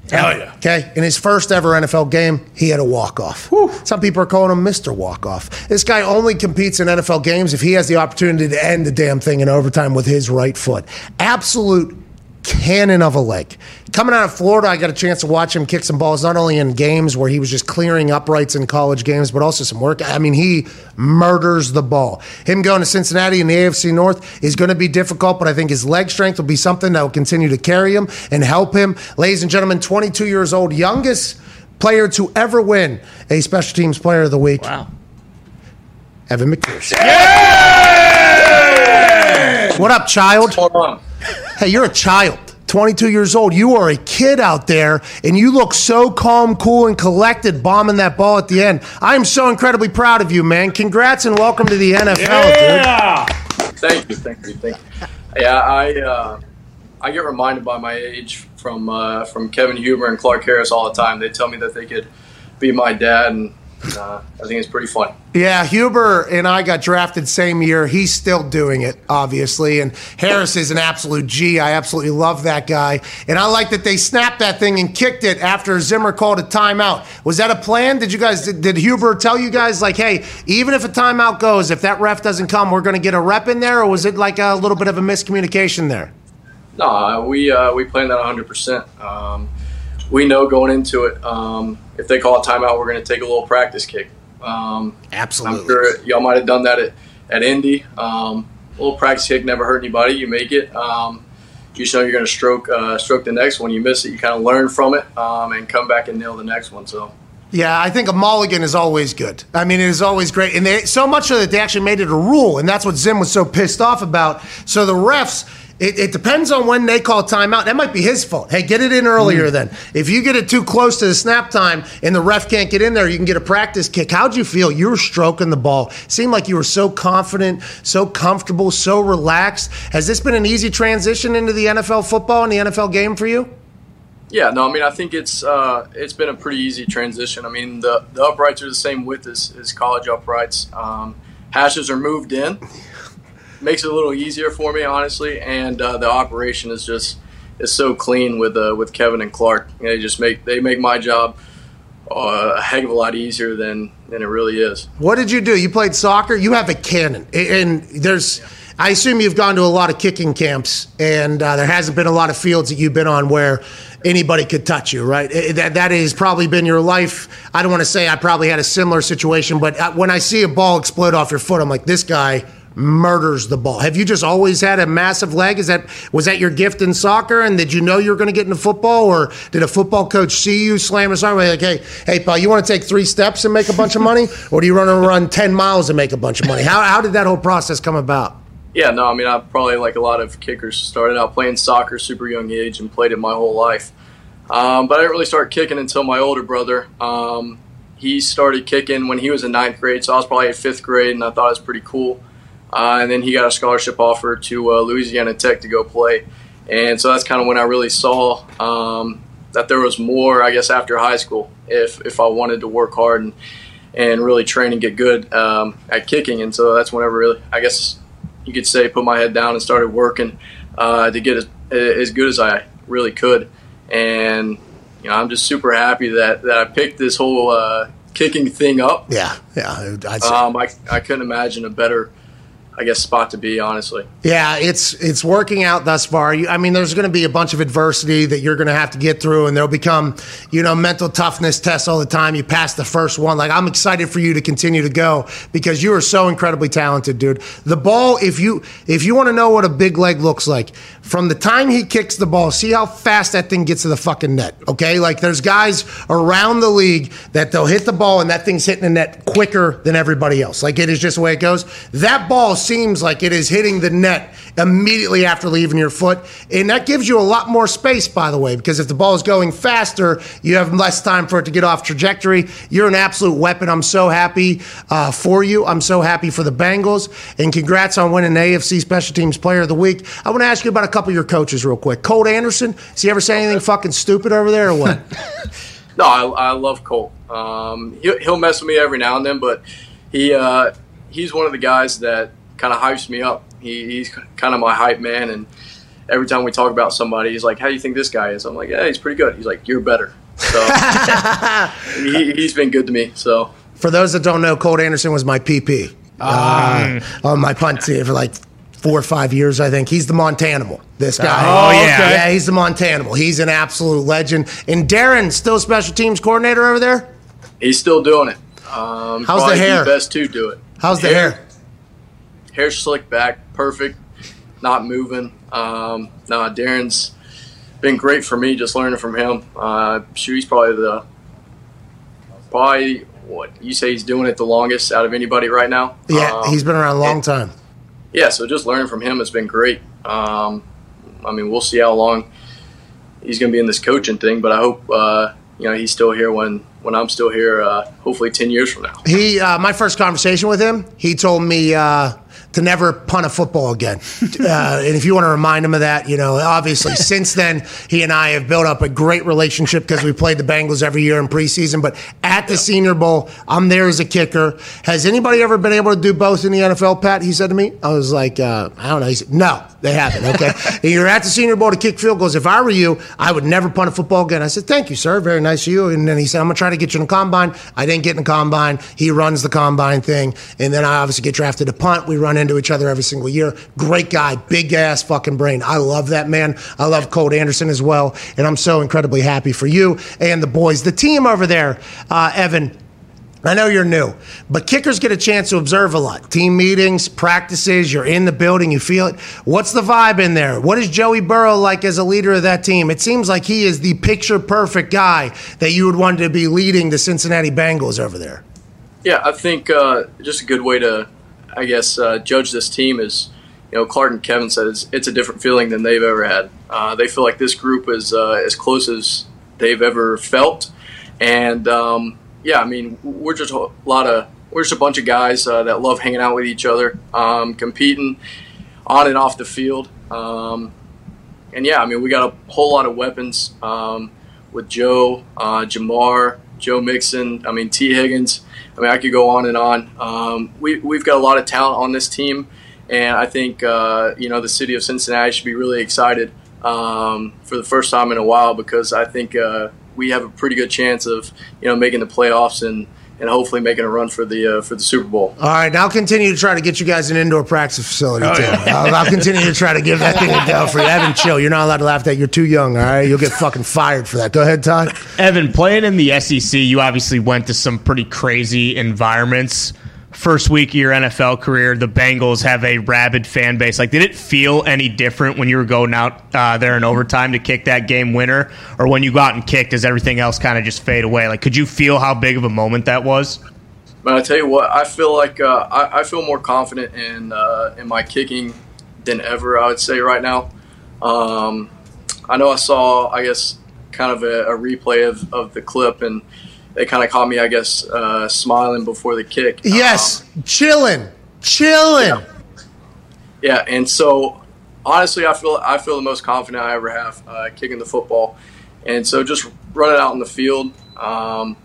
Hell yeah. Okay. In his first ever NFL game, he had a walk off. Some people are calling him Mr. Walk Off. This guy only competes in NFL games if he has the opportunity to end the damn thing in overtime with his right foot. Absolute cannon of a leg. Coming out of Florida, I got a chance to watch him kick some balls, not only in games where he was just clearing uprights in college games, but also some work. I mean, he murders the ball. Him going to Cincinnati in the AFC North is going to be difficult, but I think his leg strength will be something that will continue to carry him and help him. Ladies and gentlemen, 22 years old, youngest player to ever win a special teams player of the week. Wow. Evan McPherson. What up, child? Hold on. Hey, you're a child. 22 years old. You are a kid out there, and you look so calm, cool, and collected bombing that ball at the end. I am so incredibly proud of you, man. Congrats and welcome to the NFL, dude. Thank you, thank you, thank you. Yeah, I uh, I get reminded by my age from uh, from Kevin Huber and Clark Harris all the time. They tell me that they could be my dad, and uh, I think it's pretty funny. Yeah, Huber and I got drafted same year. He's still doing it, obviously. And Harris is an absolute G. I absolutely love that guy. And I like that they snapped that thing and kicked it after Zimmer called a timeout. Was that a plan? Did you guys, did, did Huber tell you guys, like, hey, even if a timeout goes, if that ref doesn't come, we're going to get a rep in there? Or was it like a little bit of a miscommunication there? No, we uh, we planned that 100. percent um, We know going into it, um, if they call a timeout, we're going to take a little practice kick. Um, Absolutely. I'm sure y'all might have done that at, at Indy. Um, a little practice kick never hurt anybody. You make it. Um, you just know you're going to stroke uh, stroke the next one. You miss it, you kind of learn from it um, and come back and nail the next one. So. Yeah, I think a mulligan is always good. I mean, it is always great, and they so much so that they actually made it a rule, and that's what Zim was so pissed off about. So the refs. It, it depends on when they call timeout. That might be his fault. Hey, get it in earlier then. If you get it too close to the snap time and the ref can't get in there, you can get a practice kick. How'd you feel? You were stroking the ball. Seemed like you were so confident, so comfortable, so relaxed. Has this been an easy transition into the NFL football and the NFL game for you? Yeah, no, I mean, I think it's uh, it's been a pretty easy transition. I mean, the, the uprights are the same width as, as college uprights. Um, hashes are moved in, makes it a little easier for me, honestly, and uh, the operation is just is so clean with uh, with Kevin and Clark. They just make they make my job uh, a heck of a lot easier than than it really is. What did you do? You played soccer. You have a cannon, and there's. I assume you've gone to a lot of kicking camps, and uh, there hasn't been a lot of fields that you've been on where anybody could touch you, right? It- that that has probably been your life. I don't want to say I probably had a similar situation, but uh, when I see a ball explode off your foot, I'm like, this guy murders the ball. Have you just always had a massive leg? Is that was that your gift in soccer? And did you know you were going to get into football, or did a football coach see you slam a soccer like, hey, hey, pal, you want to take three steps and make a bunch of money, or do you run and run ten miles and make a bunch of money? How how did that whole process come about? Yeah, no, I mean, I probably like a lot of kickers started out playing soccer super young age and played it my whole life. Um, but I didn't really start kicking until my older brother. Um, he started kicking when he was in ninth grade, so I was probably in fifth grade, and I thought it was pretty cool. Uh, and then he got a scholarship offer to uh, Louisiana Tech to go play, and so that's kind of when I really saw um, that there was more, I guess, after high school if if I wanted to work hard and and really train and get good um, at kicking. And so that's whenever really, I guess you could say, put my head down and started working uh, to get as, as good as I really could. And you know, I'm just super happy that, that I picked this whole uh, kicking thing up. Yeah, yeah. Um, I, I couldn't imagine a better, I guess, spot to be, honestly. Yeah, it's it's working out thus far. I mean, there's going to be a bunch of adversity that you're going to have to get through, and there'll become, you know, mental toughness tests all the time. You pass the first one. Like I'm excited for you to continue to go because you are so incredibly talented, dude. The ball, if you if you want to know what a big leg looks like, from the time he kicks the ball, see how fast that thing gets to the fucking net. Okay, like there's guys around the league that they'll hit the ball and that thing's hitting the net quicker than everybody else. Like it is just the way it goes. That ball seems like it is hitting the net immediately after leaving your foot. And that gives you a lot more space, by the way, because if the ball is going faster, you have less time for it to get off trajectory. You're an absolute weapon. I'm so happy uh, for you. I'm so happy for the Bengals. And congrats on winning the AFC Special Teams Player of the Week. I want to ask you about a couple of your coaches real quick. Colt Anderson, has he ever say anything fucking stupid over there or what? (laughs) No, I, I love Colt. Um, he'll, he'll mess with me every now and then, but he uh, he's one of the guys that kind of hypes me up. He, he's kind of my hype man, and every time we talk about somebody, he's like, "How do you think this guy is?" I'm like, "Yeah, he's pretty good." He's like, "You're better." So (laughs) he, he's been good to me. So For those that don't know, Colt Anderson was my PP uh, on my punt team for like four or five years, I think. He's the Montanimal. This guy. Oh, yeah. Okay. Yeah, he's the Montanimal. He's an absolute legend. And Darrin, still special teams coordinator over there? he's still doing it. Um, How's the probably hair? best to do it. How's the hair? Hair slicked back, perfect, not moving. Um, no, Darrin's been great for me. Just learning from him. Uh, shoot, he's probably the probably what you say he's doing it the longest out of anybody right now. Yeah, Um, he's been around a long time. yeah, so just learning from him has been great. Um, I mean, we'll see how long he's going to be in this coaching thing, but I hope uh, you know he's still here when when I'm still here. Uh, hopefully, ten years from now. He, uh, my first conversation with him, he told me uh, to never punt a football again. (laughs) Uh, and if you want to remind him of that, you know, obviously (laughs) since then he and I have built up a great relationship because we played the Bengals every year in preseason. But at the Senior Bowl, I'm there as a kicker. Has anybody ever been able to do both in the NFL, Pat? He said to me. I was like, uh, I don't know. He said, No, they haven't. Okay, (laughs) and you're at the Senior Bowl to kick field goals. If I were you, I would never punt a football again. I said, Thank you, sir. Very nice of you. And then he said, I'm gonna try to get you in the combine. I didn't get in the combine. He runs the combine thing, and then I obviously get drafted to punt. We run into each other every single year. Great guy, big ass fucking brain. I love that man. I love Colt Anderson as well, and I'm so incredibly happy for you and the boys, the team over there, uh, Evan. I know you're new, but kickers get a chance to observe a lot. Team meetings, practices, you're in the building, you feel it. What's the vibe in there? What is Joey Burrow like as a leader of that team? It seems like he is the picture perfect guy that you would want to be leading the Cincinnati Bengals over there. Yeah, I think uh, just a good way to, I guess, uh, judge this team is, you know, Clark and Kevin said it's, a different feeling than they've ever had. Uh, they feel like this group is uh, as close as they've ever felt, and um, yeah, I mean, we're just a lot of we're just a bunch of guys uh, that love hanging out with each other, um, competing on and off the field. Um, and yeah, I mean, we got a whole lot of weapons um, with Joe, uh, Ja'Marr, Joe Mixon. I mean, Tee Higgins. I mean, I could go on and on. Um, we, we've got a lot of talent on this team, and I think uh, you know the city of Cincinnati should be really excited um, for the first time in a while because I think uh, we have a pretty good chance of you know making the playoffs and and hopefully making a run for the uh, for the Super Bowl. All right, now I'll continue to try to get you guys an indoor practice facility Oh, too. yeah. I'll, I'll continue to try to give that thing a go for you. Evan, chill. You're not allowed to laugh at that. You're too young. All right, you'll get fucking fired for that. Go ahead, Todd. Evan, playing in the SEC, you obviously went to some pretty crazy environments. First week of your NFL career, the Bengals have a rabid fan base. Like, did it feel any different when you were going out uh, there in overtime to kick that game winner, or when you got and kicked? does everything else kind of just fade away? Like, could you feel how big of a moment that was? But I tell you what, I feel like uh, I, I feel more confident in uh, in my kicking than ever. I would say right now. Um, I know I saw, I guess, kind of a, a replay of, of the clip, and they kind of caught me, I guess, uh, smiling before the kick. Yes, chilling, chilling. Yeah, and so honestly, I feel I feel the most confident I ever have uh, kicking the football, and so just running out in the field. Um,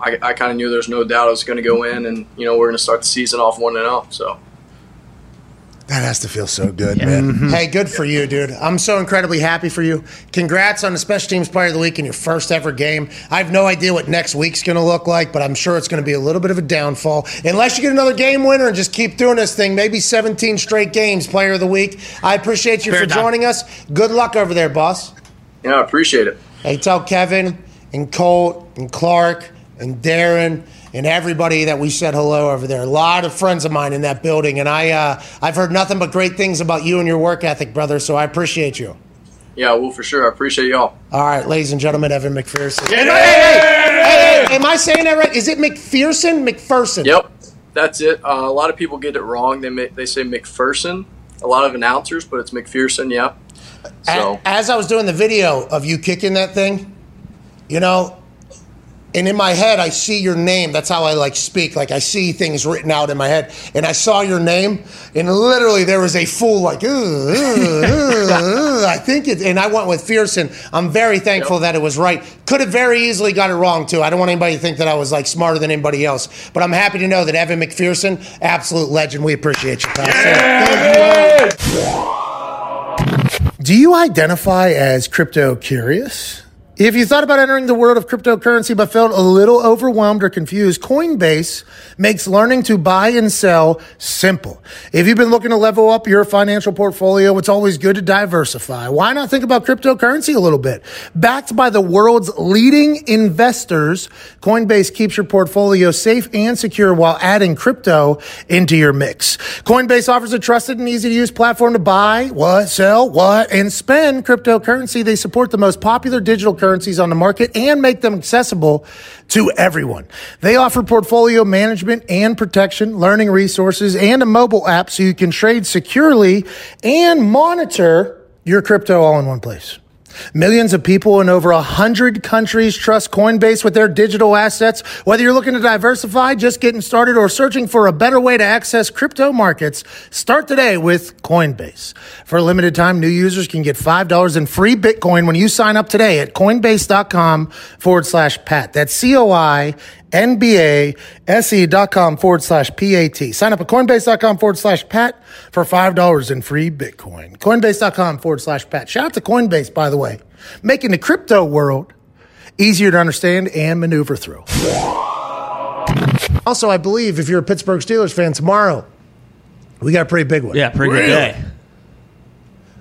I, I kind of knew there's no doubt it was going to go in, and you know we're going to start the season off one and zero. So That has to feel so good, man. Mm-hmm. Hey, good for you, dude. I'm so incredibly happy for you. Congrats on the special teams player of the week in your first ever game. I have no idea what next week's going to look like, but I'm sure it's going to be a little bit of a downfall. Unless you get another game winner and just keep doing this thing, maybe 17 straight games, player of the week. I appreciate you Fair for time. joining us. Good luck over there, boss. yeah, I appreciate it. Hey, tell Kevin and Colt and Clark and Darrin and everybody that we said hello over there. A lot of friends of mine in that building, and I uh, I've heard nothing but great things about you and your work ethic, brother. So I appreciate you. Yeah, well, for sure. I appreciate y'all. All right, ladies and gentlemen, Evan McPherson. Am I, hey, hey, hey, hey, am I saying that right? Is it McPherson? McPherson? Yep, that's it. Uh, a lot of people get it wrong. They ma- they say McPherson. A lot of announcers, but it's McPherson. Yeah. So A- As I was doing the video of you kicking that thing, you know, and in my head I see your name. That's how I like speak. Like I see things written out in my head, and I saw your name, and literally there was a full like. I think it, and I went with Fearson. I'm very thankful that it was right. Could have very easily got it wrong too. I don't want anybody to think that I was like smarter than anybody else, but I'm happy to know that Evan McPherson, absolute legend. We appreciate you, pal. Thank you. Do you identify as crypto curious? If you thought about entering the world of cryptocurrency but felt a little overwhelmed or confused, Coinbase makes learning to buy and sell simple. If you've been looking to level up your financial portfolio, it's always good to diversify. Why not think about cryptocurrency a little bit? Backed by the world's leading investors, Coinbase keeps your portfolio safe and secure while adding crypto into your mix. Coinbase offers a trusted and easy to use platform to buy, what, sell, what, and spend cryptocurrency. They support the most popular digital currency on the market and make them accessible to everyone. They offer portfolio management and protection, learning resources, and a mobile app so you can trade securely and monitor your crypto all in one place. Millions of people in over 100 countries trust Coinbase with their digital assets. Whether you're looking to diversify, just getting started, or searching for a better way to access crypto markets, start today with Coinbase. For a limited time, new users can get $5 in free Bitcoin when you sign up today at coinbase.com forward slash Pat. That's C O I NBA.se.com forward slash PAT. Sign up at coinbase.com forward slash Pat for $5 in free Bitcoin. Coinbase.com forward slash Pat. Shout out to Coinbase, by the way, making the crypto world easier to understand and maneuver through. Also, I believe if you're a Pittsburgh Steelers fan tomorrow, we got a pretty big one. Yeah, pretty good day.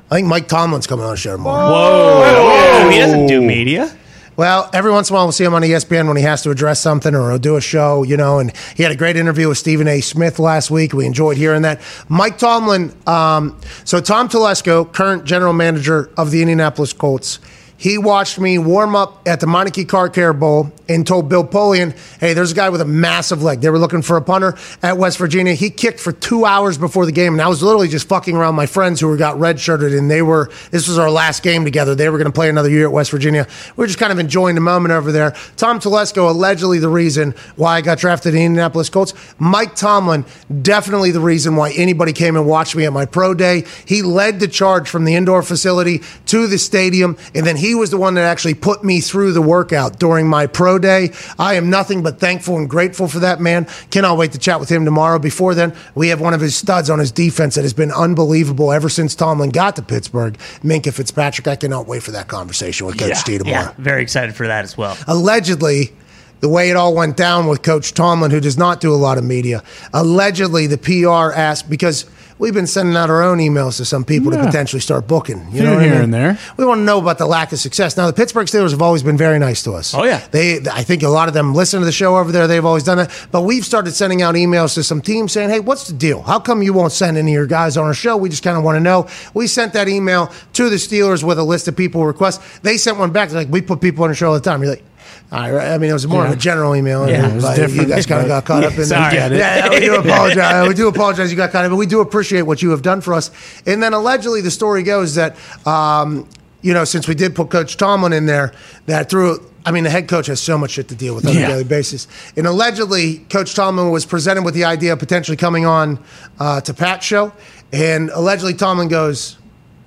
I think Mike Tomlin's coming on the show tomorrow. Whoa, oh, he doesn't do media. Well, every once in a while we'll see him on ESPN when he has to address something or he'll do a show, you know. And he had a great interview with Stephen A. Smith last week. We enjoyed hearing that. Mike Tomlin, um, so Tom Telesco, current general manager of the Indianapolis Colts, he watched me warm up at the Meineke Car Care Bowl and told Bill Polian, hey, there's a guy with a massive leg. They were looking for a punter at West Virginia. He kicked for two hours before the game, and I was literally just fucking around my friends who were got redshirted, and they were, this was our last game together. They were going to play another year at West Virginia. We were just kind of enjoying the moment over there. Tom Telesco, allegedly the reason why I got drafted in the Indianapolis Colts. Mike Tomlin, definitely the reason why anybody came and watched me at my pro day. He led the charge from the indoor facility to the stadium, and then he was the one that actually put me through the workout during my pro day. I am nothing but thankful and grateful for that man. Cannot wait to chat with him tomorrow. Before then, we have one of his studs on his defense that has been unbelievable ever since Tomlin got to Pittsburgh, Minkah Fitzpatrick. I cannot wait for that conversation with Coach yeah, T tomorrow yeah, very excited for that as well. allegedly the way it all went down with Coach Tomlin, who does not do a lot of media, allegedly the PR asked because we've been sending out our own emails to some people to potentially start booking. You Here know what I here mean? and there. We want to know about the lack of success. Now the Pittsburgh Steelers have always been very nice to us. Oh, yeah. they. I think a lot of them listen to the show over there. They've always done that. But we've started sending out emails to some teams saying, "Hey, what's the deal? How come you won't send any of your guys on our show? We just kind of want to know." We sent that email to the Steelers with a list of people requests. They sent one back. They're like, "We put people on the show all the time." You're like. All right, I mean, it was more of a general email. Yeah, and it but. You guys kind of got caught up in (laughs) that. It. Yeah, yeah, we do (laughs) apologize. we do apologize. You got caught up, but we do appreciate what you have done for us. And then allegedly, the story goes that, um, you know, since we did put Coach Tomlin in there, that through. I mean, the head coach has so much shit to deal with on Yeah. a daily basis. And allegedly, Coach Tomlin was presented with the idea of potentially coming on uh, to Pat's show. And allegedly, Tomlin goes,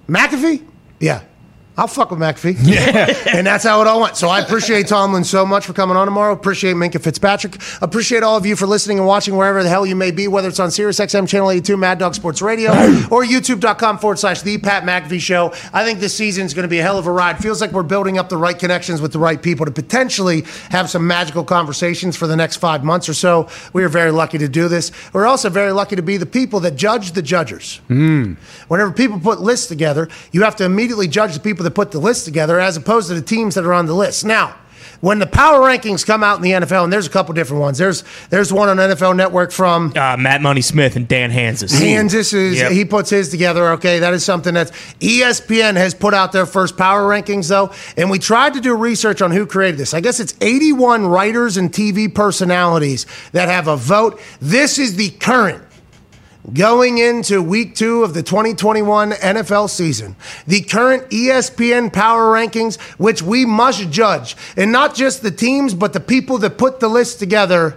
McAfee? Yeah. I'll fuck with McAfee. (laughs) Yeah. and that's how it all went. So I appreciate Tomlin so much for coming on tomorrow. Appreciate Minkah Fitzpatrick. Appreciate all of you for listening and watching wherever the hell you may be, whether it's on Sirius XM Channel 82, Mad Dog Sports Radio, (clears throat) or YouTube.com forward slash The Pat McAfee Show. I think this season is going to be a hell of a ride. Feels like we're building up the right connections with the right people to potentially have some magical conversations for the next five months or so. We are very lucky to do this. We're also very lucky to be the people that judge the judgers. Hmm. Whenever people put lists together, you have to immediately judge the people that put the list together as opposed to the teams that are on the list. Now, when the power rankings come out in the NFL, and there's a couple different ones. There's there's one on NFL Network from Uh, Matt Money Smith and Dan Hanzus. Kansas is Yep. he puts his together. Okay, that is something that E ESPN has put out their first power rankings though, and we tried to do research on who created this. I guess it's 81 writers and TV personalities that have a vote. This is the current Going into week two of the 2021 NFL season, the current ESPN power rankings, which we must judge, and not just the teams, but the people that put the list together.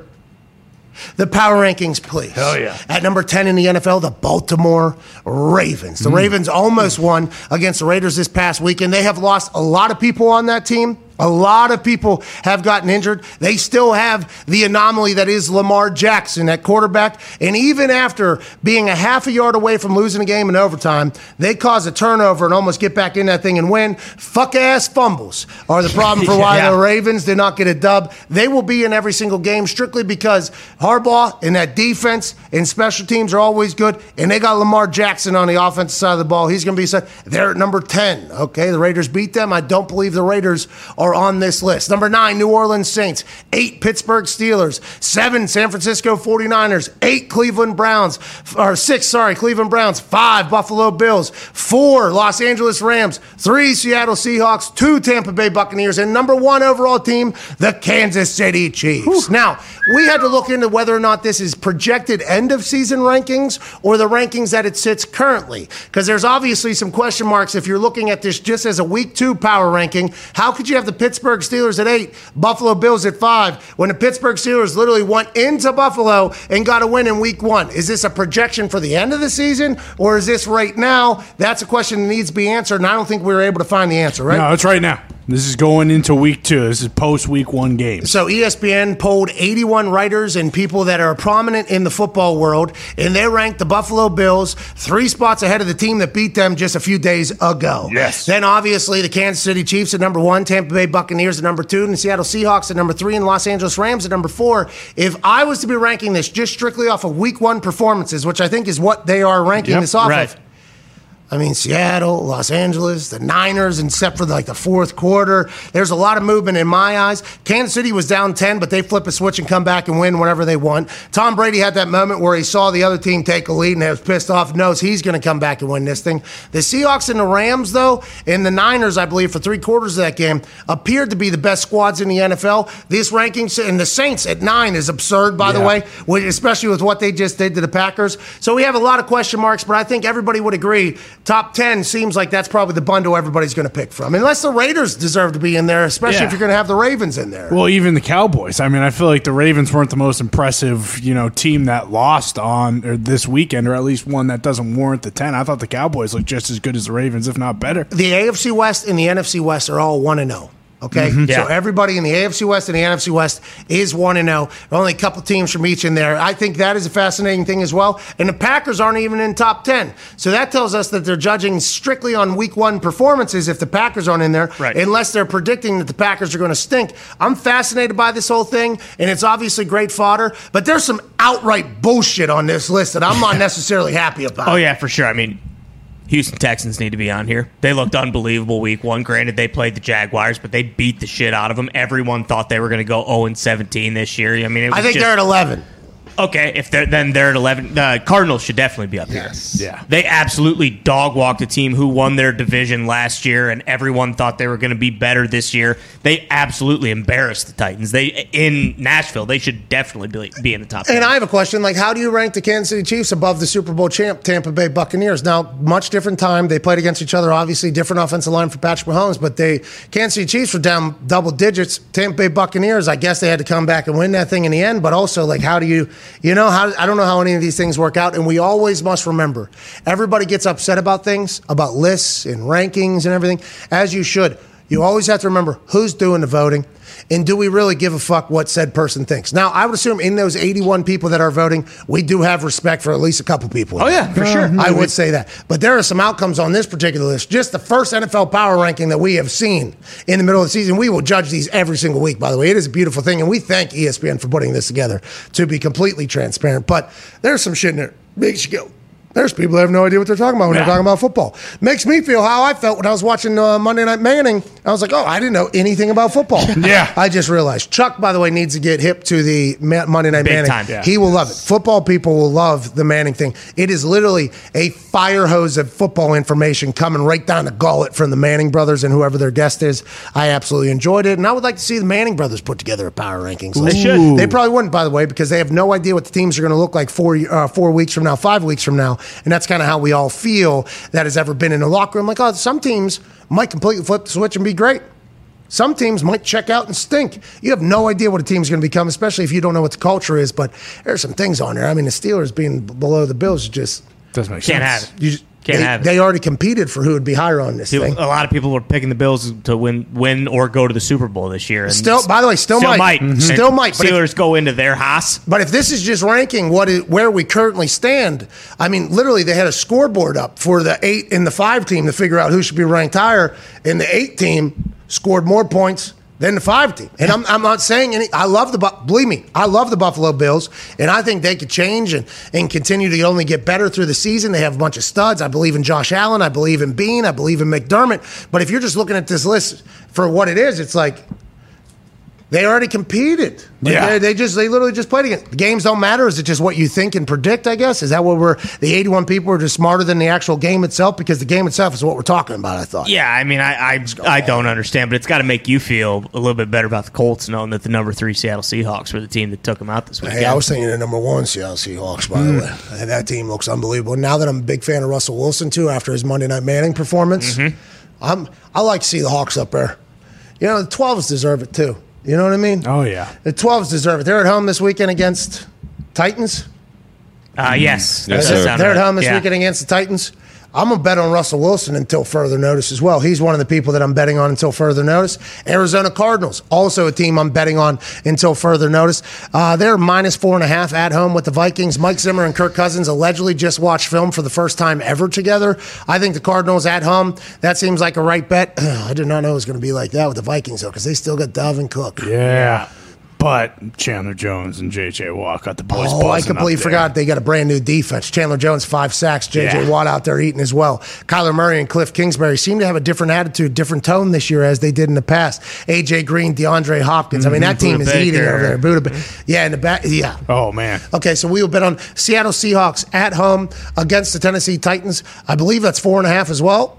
The power rankings, please. Hell yeah. At number 10 in the NFL, the Baltimore Ravens. The mm. Ravens almost won against the Raiders this past weekend. They have lost a lot of people on that team. A lot of people have gotten injured. They still have the anomaly that is Lamar Jackson at quarterback. And even after being a half a yard away from losing a game in overtime, they cause a turnover and almost get back in that thing and win. Fuck ass fumbles are the problem for (laughs) why Yeah. the Ravens did not get a dub. They will be in every single game strictly because Harbaugh and that defense and special teams are always good. And they got Lamar Jackson on the offensive side of the ball. He's going to be, so- they're at number 10. Okay. The Raiders beat them. I don't believe the Raiders are on this list. Number nine, New Orleans Saints. Eight, Pittsburgh Steelers. Seven, San Francisco 49ers. Eight, Cleveland Browns. Or six, sorry, Cleveland Browns. Five, Buffalo Bills. Four, Los Angeles Rams. Three, Seattle Seahawks. Two, Tampa Bay Buccaneers. And number one overall team, the Kansas City Chiefs. Now, we had to look into whether or not this is projected end of season rankings or the rankings that it sits currently. Because there's obviously some question marks if you're looking at this just as a week two power ranking. How could you have the Pittsburgh Steelers at eight, Buffalo Bills at five, when the Pittsburgh Steelers literally went into Buffalo and got a win in week one? Is this a projection for the end of the season or is this right now? That's a question that needs to be answered, and I don't think we were able to find the answer, right? No, it's right now. This is going into week two. This is post week one games. So ESPN polled 81 writers and people that are prominent in the football world, and they ranked the Buffalo Bills three spots ahead of the team that beat them just a few days ago. Yes. Then obviously the Kansas City Chiefs at number one, Tampa Bay Buccaneers at number two, and the Seattle Seahawks at number three, and Los Angeles Rams at number four. If I was to be ranking this just strictly off of week one performances, which I think is what they are ranking Yep, this off right. of. I mean, Seattle, Los Angeles, the Niners, except for like the fourth quarter. There's a lot of movement in my eyes. Kansas City was down 10, but they flip a switch and come back and win whenever they want. Tom Brady had that moment where he saw the other team take a lead and he was pissed off, knows he's going to come back and win this thing. The Seahawks and the Rams, though, and the Niners, I believe, for three quarters of that game, appeared to be the best squads in the NFL. These rankings, and the Saints at nine is absurd, by the way, especially with what they just did to the Packers. So we have a lot of question marks, but I think everybody would agree top 10 seems like that's probably the bundle everybody's going to pick from. Unless the Raiders deserve to be in there, especially Yeah. if you're going to have the Ravens in there. Well, even the Cowboys. I mean, I feel like the Ravens weren't the most impressive, you know, team that lost on or this weekend, or at least one that doesn't warrant the ten. I thought the Cowboys looked just as good as the Ravens, if not better. the AFC West and the NFC West are all 1 and 0. Okay, mm-hmm. so Yeah. everybody in the AFC West and the NFC West is one and oh. zero. Only a couple teams from each in there. I think that is a fascinating thing as well. And the Packers aren't even in top ten, so that tells us that they're judging strictly on Week One performances. If the Packers aren't in there, Right. unless they're predicting that the Packers are going to stink. I'm fascinated by this whole thing, and it's obviously great fodder. But there's some outright bullshit on this list that I'm not (laughs) necessarily happy about. Oh yeah, for sure. I mean, Houston Texans need to be on here. They looked unbelievable week one. Granted, they played the Jaguars, but they beat the shit out of them. Everyone thought they were going to go 0 and 17 this year. I mean, it was I think just- they're at 11. Okay. If they're then they're at 11. The Cardinals should definitely be up here. Yeah. They absolutely dog walked a team who won their division last year, and everyone thought they were going to be better this year. They absolutely embarrassed the Titans. They in Nashville. They should definitely be, be in the top. And 10. I have a question: like, how do you rank the Kansas City Chiefs above the Super Bowl champ Tampa Bay Buccaneers? Now, much different time. They played against each other. Obviously, different offensive line for Patrick Mahomes, but they Kansas City Chiefs were down double digits. Tampa Bay Buccaneers, I guess they had to come back and win that thing in the end. But also, like, how do you, you know, how I don't know how any of these things work out. And we always must remember, everybody gets upset about things, about lists and rankings and everything, as you should. You always have to remember who's doing the voting. And do we really give a fuck what said person thinks? Now, I would assume in those 81 people that are voting, we do have respect for at least a couple people. Oh, yeah, for sure. I would say that. But there are some outcomes on this particular list. Just the first NFL power ranking that we have seen in the middle of the season. We will judge these every single week, by the way. It is a beautiful thing. And we thank ESPN for putting this together to be completely transparent. But there's some shit in there. Makes you go. There's people that have no idea what they're talking about when Yeah. they're talking about football. Makes me feel how I felt when I was watching uh, Monday Night Manning. I was like, oh, I didn't know anything about football. (laughs) Yeah. I just realized. Chuck, by the way, needs to get hip to the Ma- Monday Night Big Manning. time. Yeah. He will love it. Football people will love the Manning thing. It is literally a fire hose of football information coming right down the gullet from the Manning brothers and whoever their guest is. I absolutely enjoyed it, and I would like to see the Manning brothers put together a power rankings. list. They should. They probably wouldn't, by the way, because they have no idea what the teams are going to look like four uh, four weeks from now, five weeks from now, and that's kind of how we all feel that has ever been in a locker room. Like, oh, some teams might completely flip the switch and be great. Some teams might check out and stink. You have no idea what a team's going to become, especially if you don't know what the culture is. But there's some things on there. I mean, the Steelers being below the Bills just Doesn't make Can't sense. have it. you just, Can't they, have it. they already competed for who would be higher on this Dude, thing. A lot of people were picking the Bills to win, win or go to the Super Bowl this year. And Still- by the way, still might. Mhm. And Still might, but if- Steelers go into their Haas. But if this is just ranking what is, where we currently stand, I mean, literally they had a scoreboard up for the eight and the five team to figure out who should be ranked higher, and the eight team scored more points than the five team. And I'm, I'm not saying any. I love the believe me, I love the Buffalo Bills, and I think they could change and and continue to only get better through the season. They have a bunch of studs. I believe in Josh Allen. I believe in Beane. I believe in McDermott. But if you're just looking at this list for what it is, it's like. They already competed. Like, Yeah. they, just they literally just played again. The games don't matter. Is it just what you think and predict? I guess is that what we're the 81 people are just smarter than the actual game itself because the game itself is what we're talking about. I thought. Yeah, I mean, I I, I don't understand, but it's got to make you feel a little bit better about the Colts knowing that the number three Seattle Seahawks were the team that took them out this weekend. Hey, I was thinking the number one Seattle Seahawks, by the hmm. way. And that team looks unbelievable. Now that I'm a big fan of Russell Wilson too, after his Monday Night Manning performance, mm-hmm. I'm I like to see the Hawks up there. You know, the 12s deserve it too. You know what I mean? Oh yeah. The 12s deserve it. They're at home this weekend against Titans. Uh, yes, Yes, that does sir. sound They're at home this Yeah. weekend against the Titans. I'm gonna bet on Russell Wilson until further notice as well. He's one of the people that I'm betting on until further notice. Arizona Cardinals, also a team I'm betting on until further notice. Uh, they're minus four and a half at home with the Vikings. Mike Zimmer and Kirk Cousins allegedly just watched film for the first time ever together. I think the Cardinals at home. That seems like a right bet. (clears throat) I did not know it was going to be like that with the Vikings though, because they still got Dalvin Cook. Yeah. But Chandler Jones and JJ Watt got the boys. Oh, I completely forgot they got a brand new defense. Chandler Jones, five sacks. J.J. Yeah. Watt out there eating as well. Kyler Murray and Cliff Kingsbury seem to have a different attitude, different tone this year as they did in the past. A.J. Green, DeAndre Hopkins. I mean, that team is Buda eating over there. Buda, yeah, in the back. Yeah. Oh man. Okay, so we will bet on Seattle Seahawks at home against the Tennessee Titans. I believe that's four and a half as well.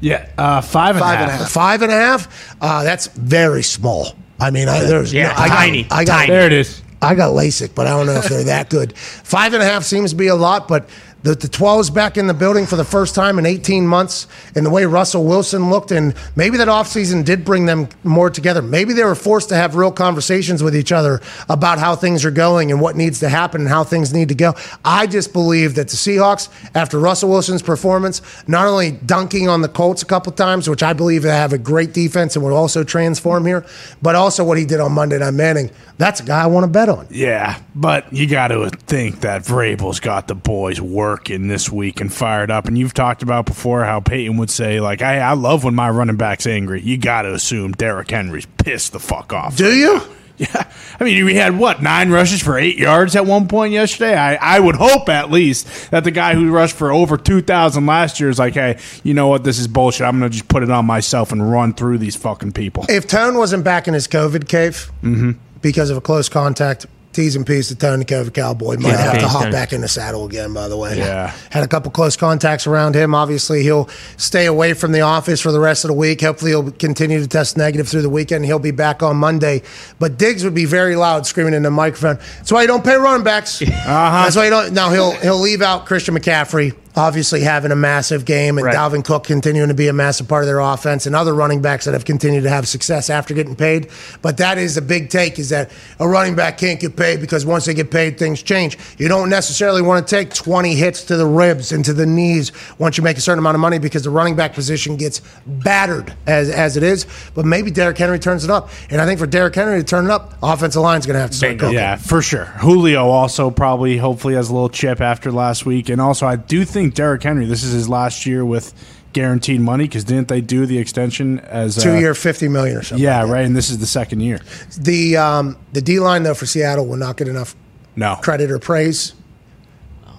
Yeah. Uh, five and a Five and a half. half. Five and a half. Uh, that's very small. I mean, I, there's Yeah, no, I got, tiny, I got, tiny. There it is. I got LASIK, but I don't know if they're that good. Five and a half seems to be a lot, but the, the 12's back in the building for the first time in 18 months. And the way Russell Wilson looked, and maybe that offseason did bring them more together. Maybe they were forced to have real conversations with each other about how things are going and what needs to happen and how things need to go. I just believe that the Seahawks, after Russell Wilson's performance, not only dunking on the Colts a couple times, which I believe they have a great defense and will also transform here, but also what he did on Monday Night Manning. That's a guy I want to bet on. Yeah, but you got to think that Vrabel's got the boys working this week and fired up. And you've talked about before how Peyton would say, like, I, I love when my running back's angry. You got to assume Derrick Henry's pissed the fuck off. Do you? (laughs) Yeah, I mean, we had what nine rushes for eight yards at one point yesterday. I, I would hope at least that the guy who rushed for over two thousand last year is like, hey, you know what? This is bullshit. I'm gonna just put it on myself and run through these fucking people. If Tone wasn't back in his COVID cave mm-hmm. because of a close contact, T's and P's to Tone the COVID Cowboy might and have to hop Tony. back in the saddle again, by the way. Yeah. Had a couple close contacts around him. Obviously, he'll stay away from the office for the rest of the week. Hopefully, he'll continue to test negative through the weekend. He'll be back on Monday. But Diggs would be very loud screaming in the microphone. That's why you don't pay running backs. (laughs) Uh-huh. That's why you don't. Now, he'll, he'll leave out Christian McCaffrey. Obviously, having a massive game, and Right. Dalvin Cook continuing to be a massive part of their offense, and other running backs that have continued to have success after getting paid. But that is a big take: is that a running back can't get paid because once they get paid, things change. You don't necessarily want to take 20 hits to the ribs and to the knees once you make a certain amount of money because the running back position gets battered as as it is. But maybe Derrick Henry turns it up, and I think for Derrick Henry to turn it up, offensive line's going to have to start Bingo. cooking. Yeah, for sure. Julio also probably, hopefully, has a little chip after last week, and also I do think Derrick Henry. This is his last year with guaranteed money because didn't they do the extension as Two year, 50 million or something. Yeah, right. And this is the second year. The um, the D line though for Seattle will not get enough No, credit or praise.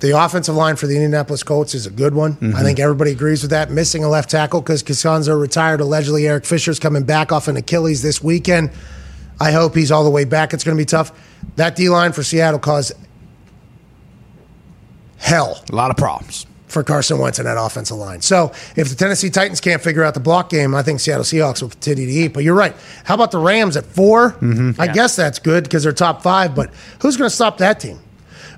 The offensive line for the Indianapolis Colts is a good one. I think everybody agrees with that. Missing a left tackle because Castonzo retired. Allegedly, Eric Fisher's coming back off an Achilles this weekend. I hope he's all the way back. It's going to be tough. That D line for Seattle caused hell a lot of problems. for Carson Wentz and that offensive line. So if the Tennessee Titans can't figure out the block game, I think Seattle Seahawks will continue to eat. But you're right. How about the Rams at 4 mm-hmm. I guess that's good because they're top five. But who's going to stop that team?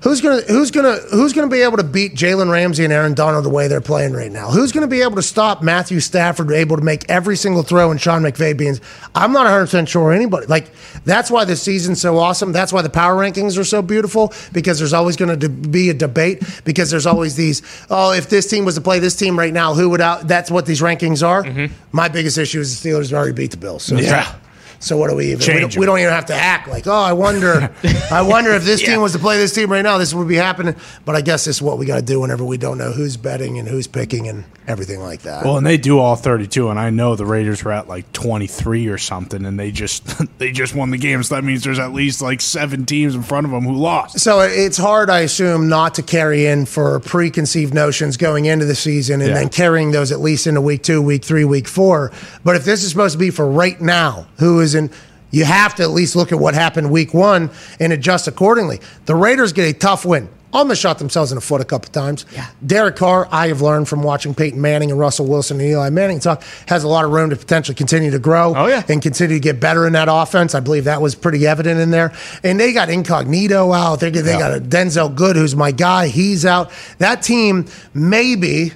Who's gonna who's gonna who's gonna be able to beat Jalen Ramsey and Aaron Donald the way they're playing right now? Who's gonna be able to stop Matthew Stafford able to make every single throw and Sean McVay being? I'm not 100 percent sure anybody. Like that's why this season's so awesome. That's why the power rankings are so beautiful because there's always going to be a debate because there's always these. Oh, if this team was to play this team right now, who would out? That's what these rankings are. Mm-hmm. My biggest issue is the Steelers already beat the Bills. So Yeah. So what do we even? We don't, we don't even have to act like, oh, I wonder, (laughs) I wonder if this team was to play this team right now, this would be happening. But I guess this is what we got to do whenever we don't know who's betting and who's picking and everything like that. Well, and they do all 32, and I know the Raiders were at like 23 or something, and they just (laughs) they just won the game. So that means there's at least like seven teams in front of them who lost. So it's hard, I assume, not to carry in for preconceived notions going into the season and Yeah. then carrying those at least into week two, week three, week four. But if this is supposed to be for right now, who is in, you have to at least look at what happened week one and adjust accordingly. The Raiders get a tough win. Almost shot themselves in the foot a couple times. Yeah. Derek Carr, I have learned from watching Peyton Manning and Russell Wilson and Eli Manning talk, has a lot of room to potentially continue to grow Oh, yeah. and continue to get better in that offense. I believe that was pretty evident in there. And they got Incognito out. They, they got a Denzelle Good, who's my guy. He's out. That team maybe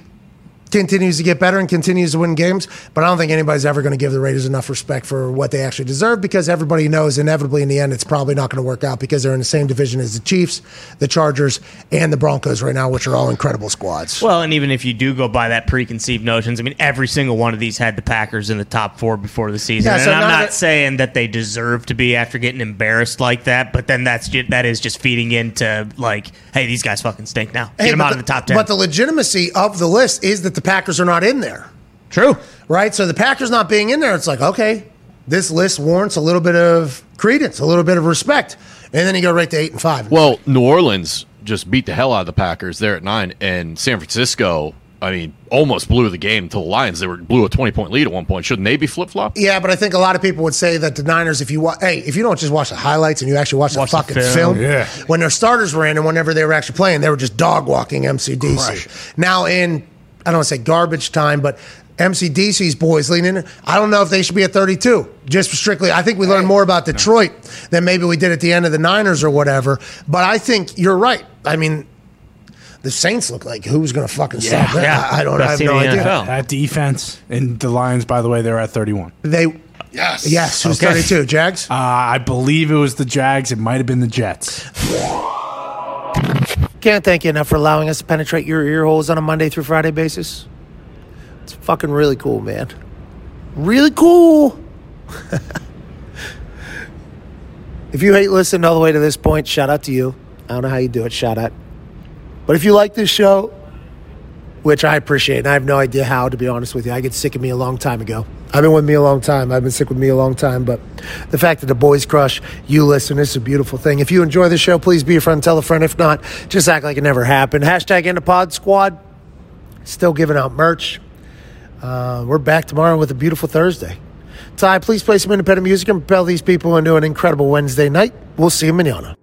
continues to get better and continues to win games, but I don't think anybody's ever going to give the Raiders enough respect for what they actually deserve because everybody knows inevitably in the end it's probably not going to work out because they're in the same division as the Chiefs, the Chargers, and the Broncos right now, which are all incredible squads. Well, and even if you do go by that preconceived notions, I mean, every single one of these had the Packers in the top four before the season. Yeah, so and I'm not it- saying that they deserve to be after getting embarrassed like that, but then that's that is just feeding into like, hey, these guys fucking stink now. Get Hey, them out of the top ten. But the legitimacy of the list is that the Packers are not in there. True. right? So the Packers not being in there, it's like, okay, this list warrants a little bit of credence, a little bit of respect. And then you go right to eight and five. Well, New Orleans just beat the hell out of the Packers there at nine, and San Francisco, I mean, almost blew the game to the Lions. They were blew a twenty point lead at one point. Shouldn't they be flip flop? yeah, but I think a lot of people would say that the Niners, if you wa- hey, if you don't just watch the highlights and you actually watch, Watch the the fucking film. film, Yeah. when their starters were in and whenever they were actually playing, they were just dog walking MCDC. Now in I don't want to say garbage time, but MCDC's boys leaning in. I don't know if they should be at 32. Just strictly, I think we learned more about Detroit than maybe we did at the end of the Niners or whatever. But I think you're right. I mean, the Saints look like who's going to fucking stop them? Yeah. I, I don't I have no idea. NFL. That defense and the Lions, by the way, they're at 31. They Yes. yes, who's Okay. 32? Jags. Uh, I believe it was the Jags. It might have been the Jets. (laughs) Can't thank you enough for allowing us to penetrate your ear holes on a Monday through Friday basis. It's fucking really cool, man. Really cool. (laughs) if you hate listening all the way to this point, shout out to you. I don't know how you do it, shout out. But if you like this show, which I appreciate, and I have no idea how, to be honest with you, I get sick of me a long time ago. I've been with me a long time. I've been sick with me a long time. But the fact that the boys crush, you listen, is a beautiful thing. If you enjoy the show, please be a friend, tell a friend. If not, just act like it never happened. Hashtag the pod squad. Still giving out merch. Uh, we're back tomorrow with a beautiful Thursday. Ty, please play some independent music and propel these people into an incredible Wednesday night. We'll see you manana.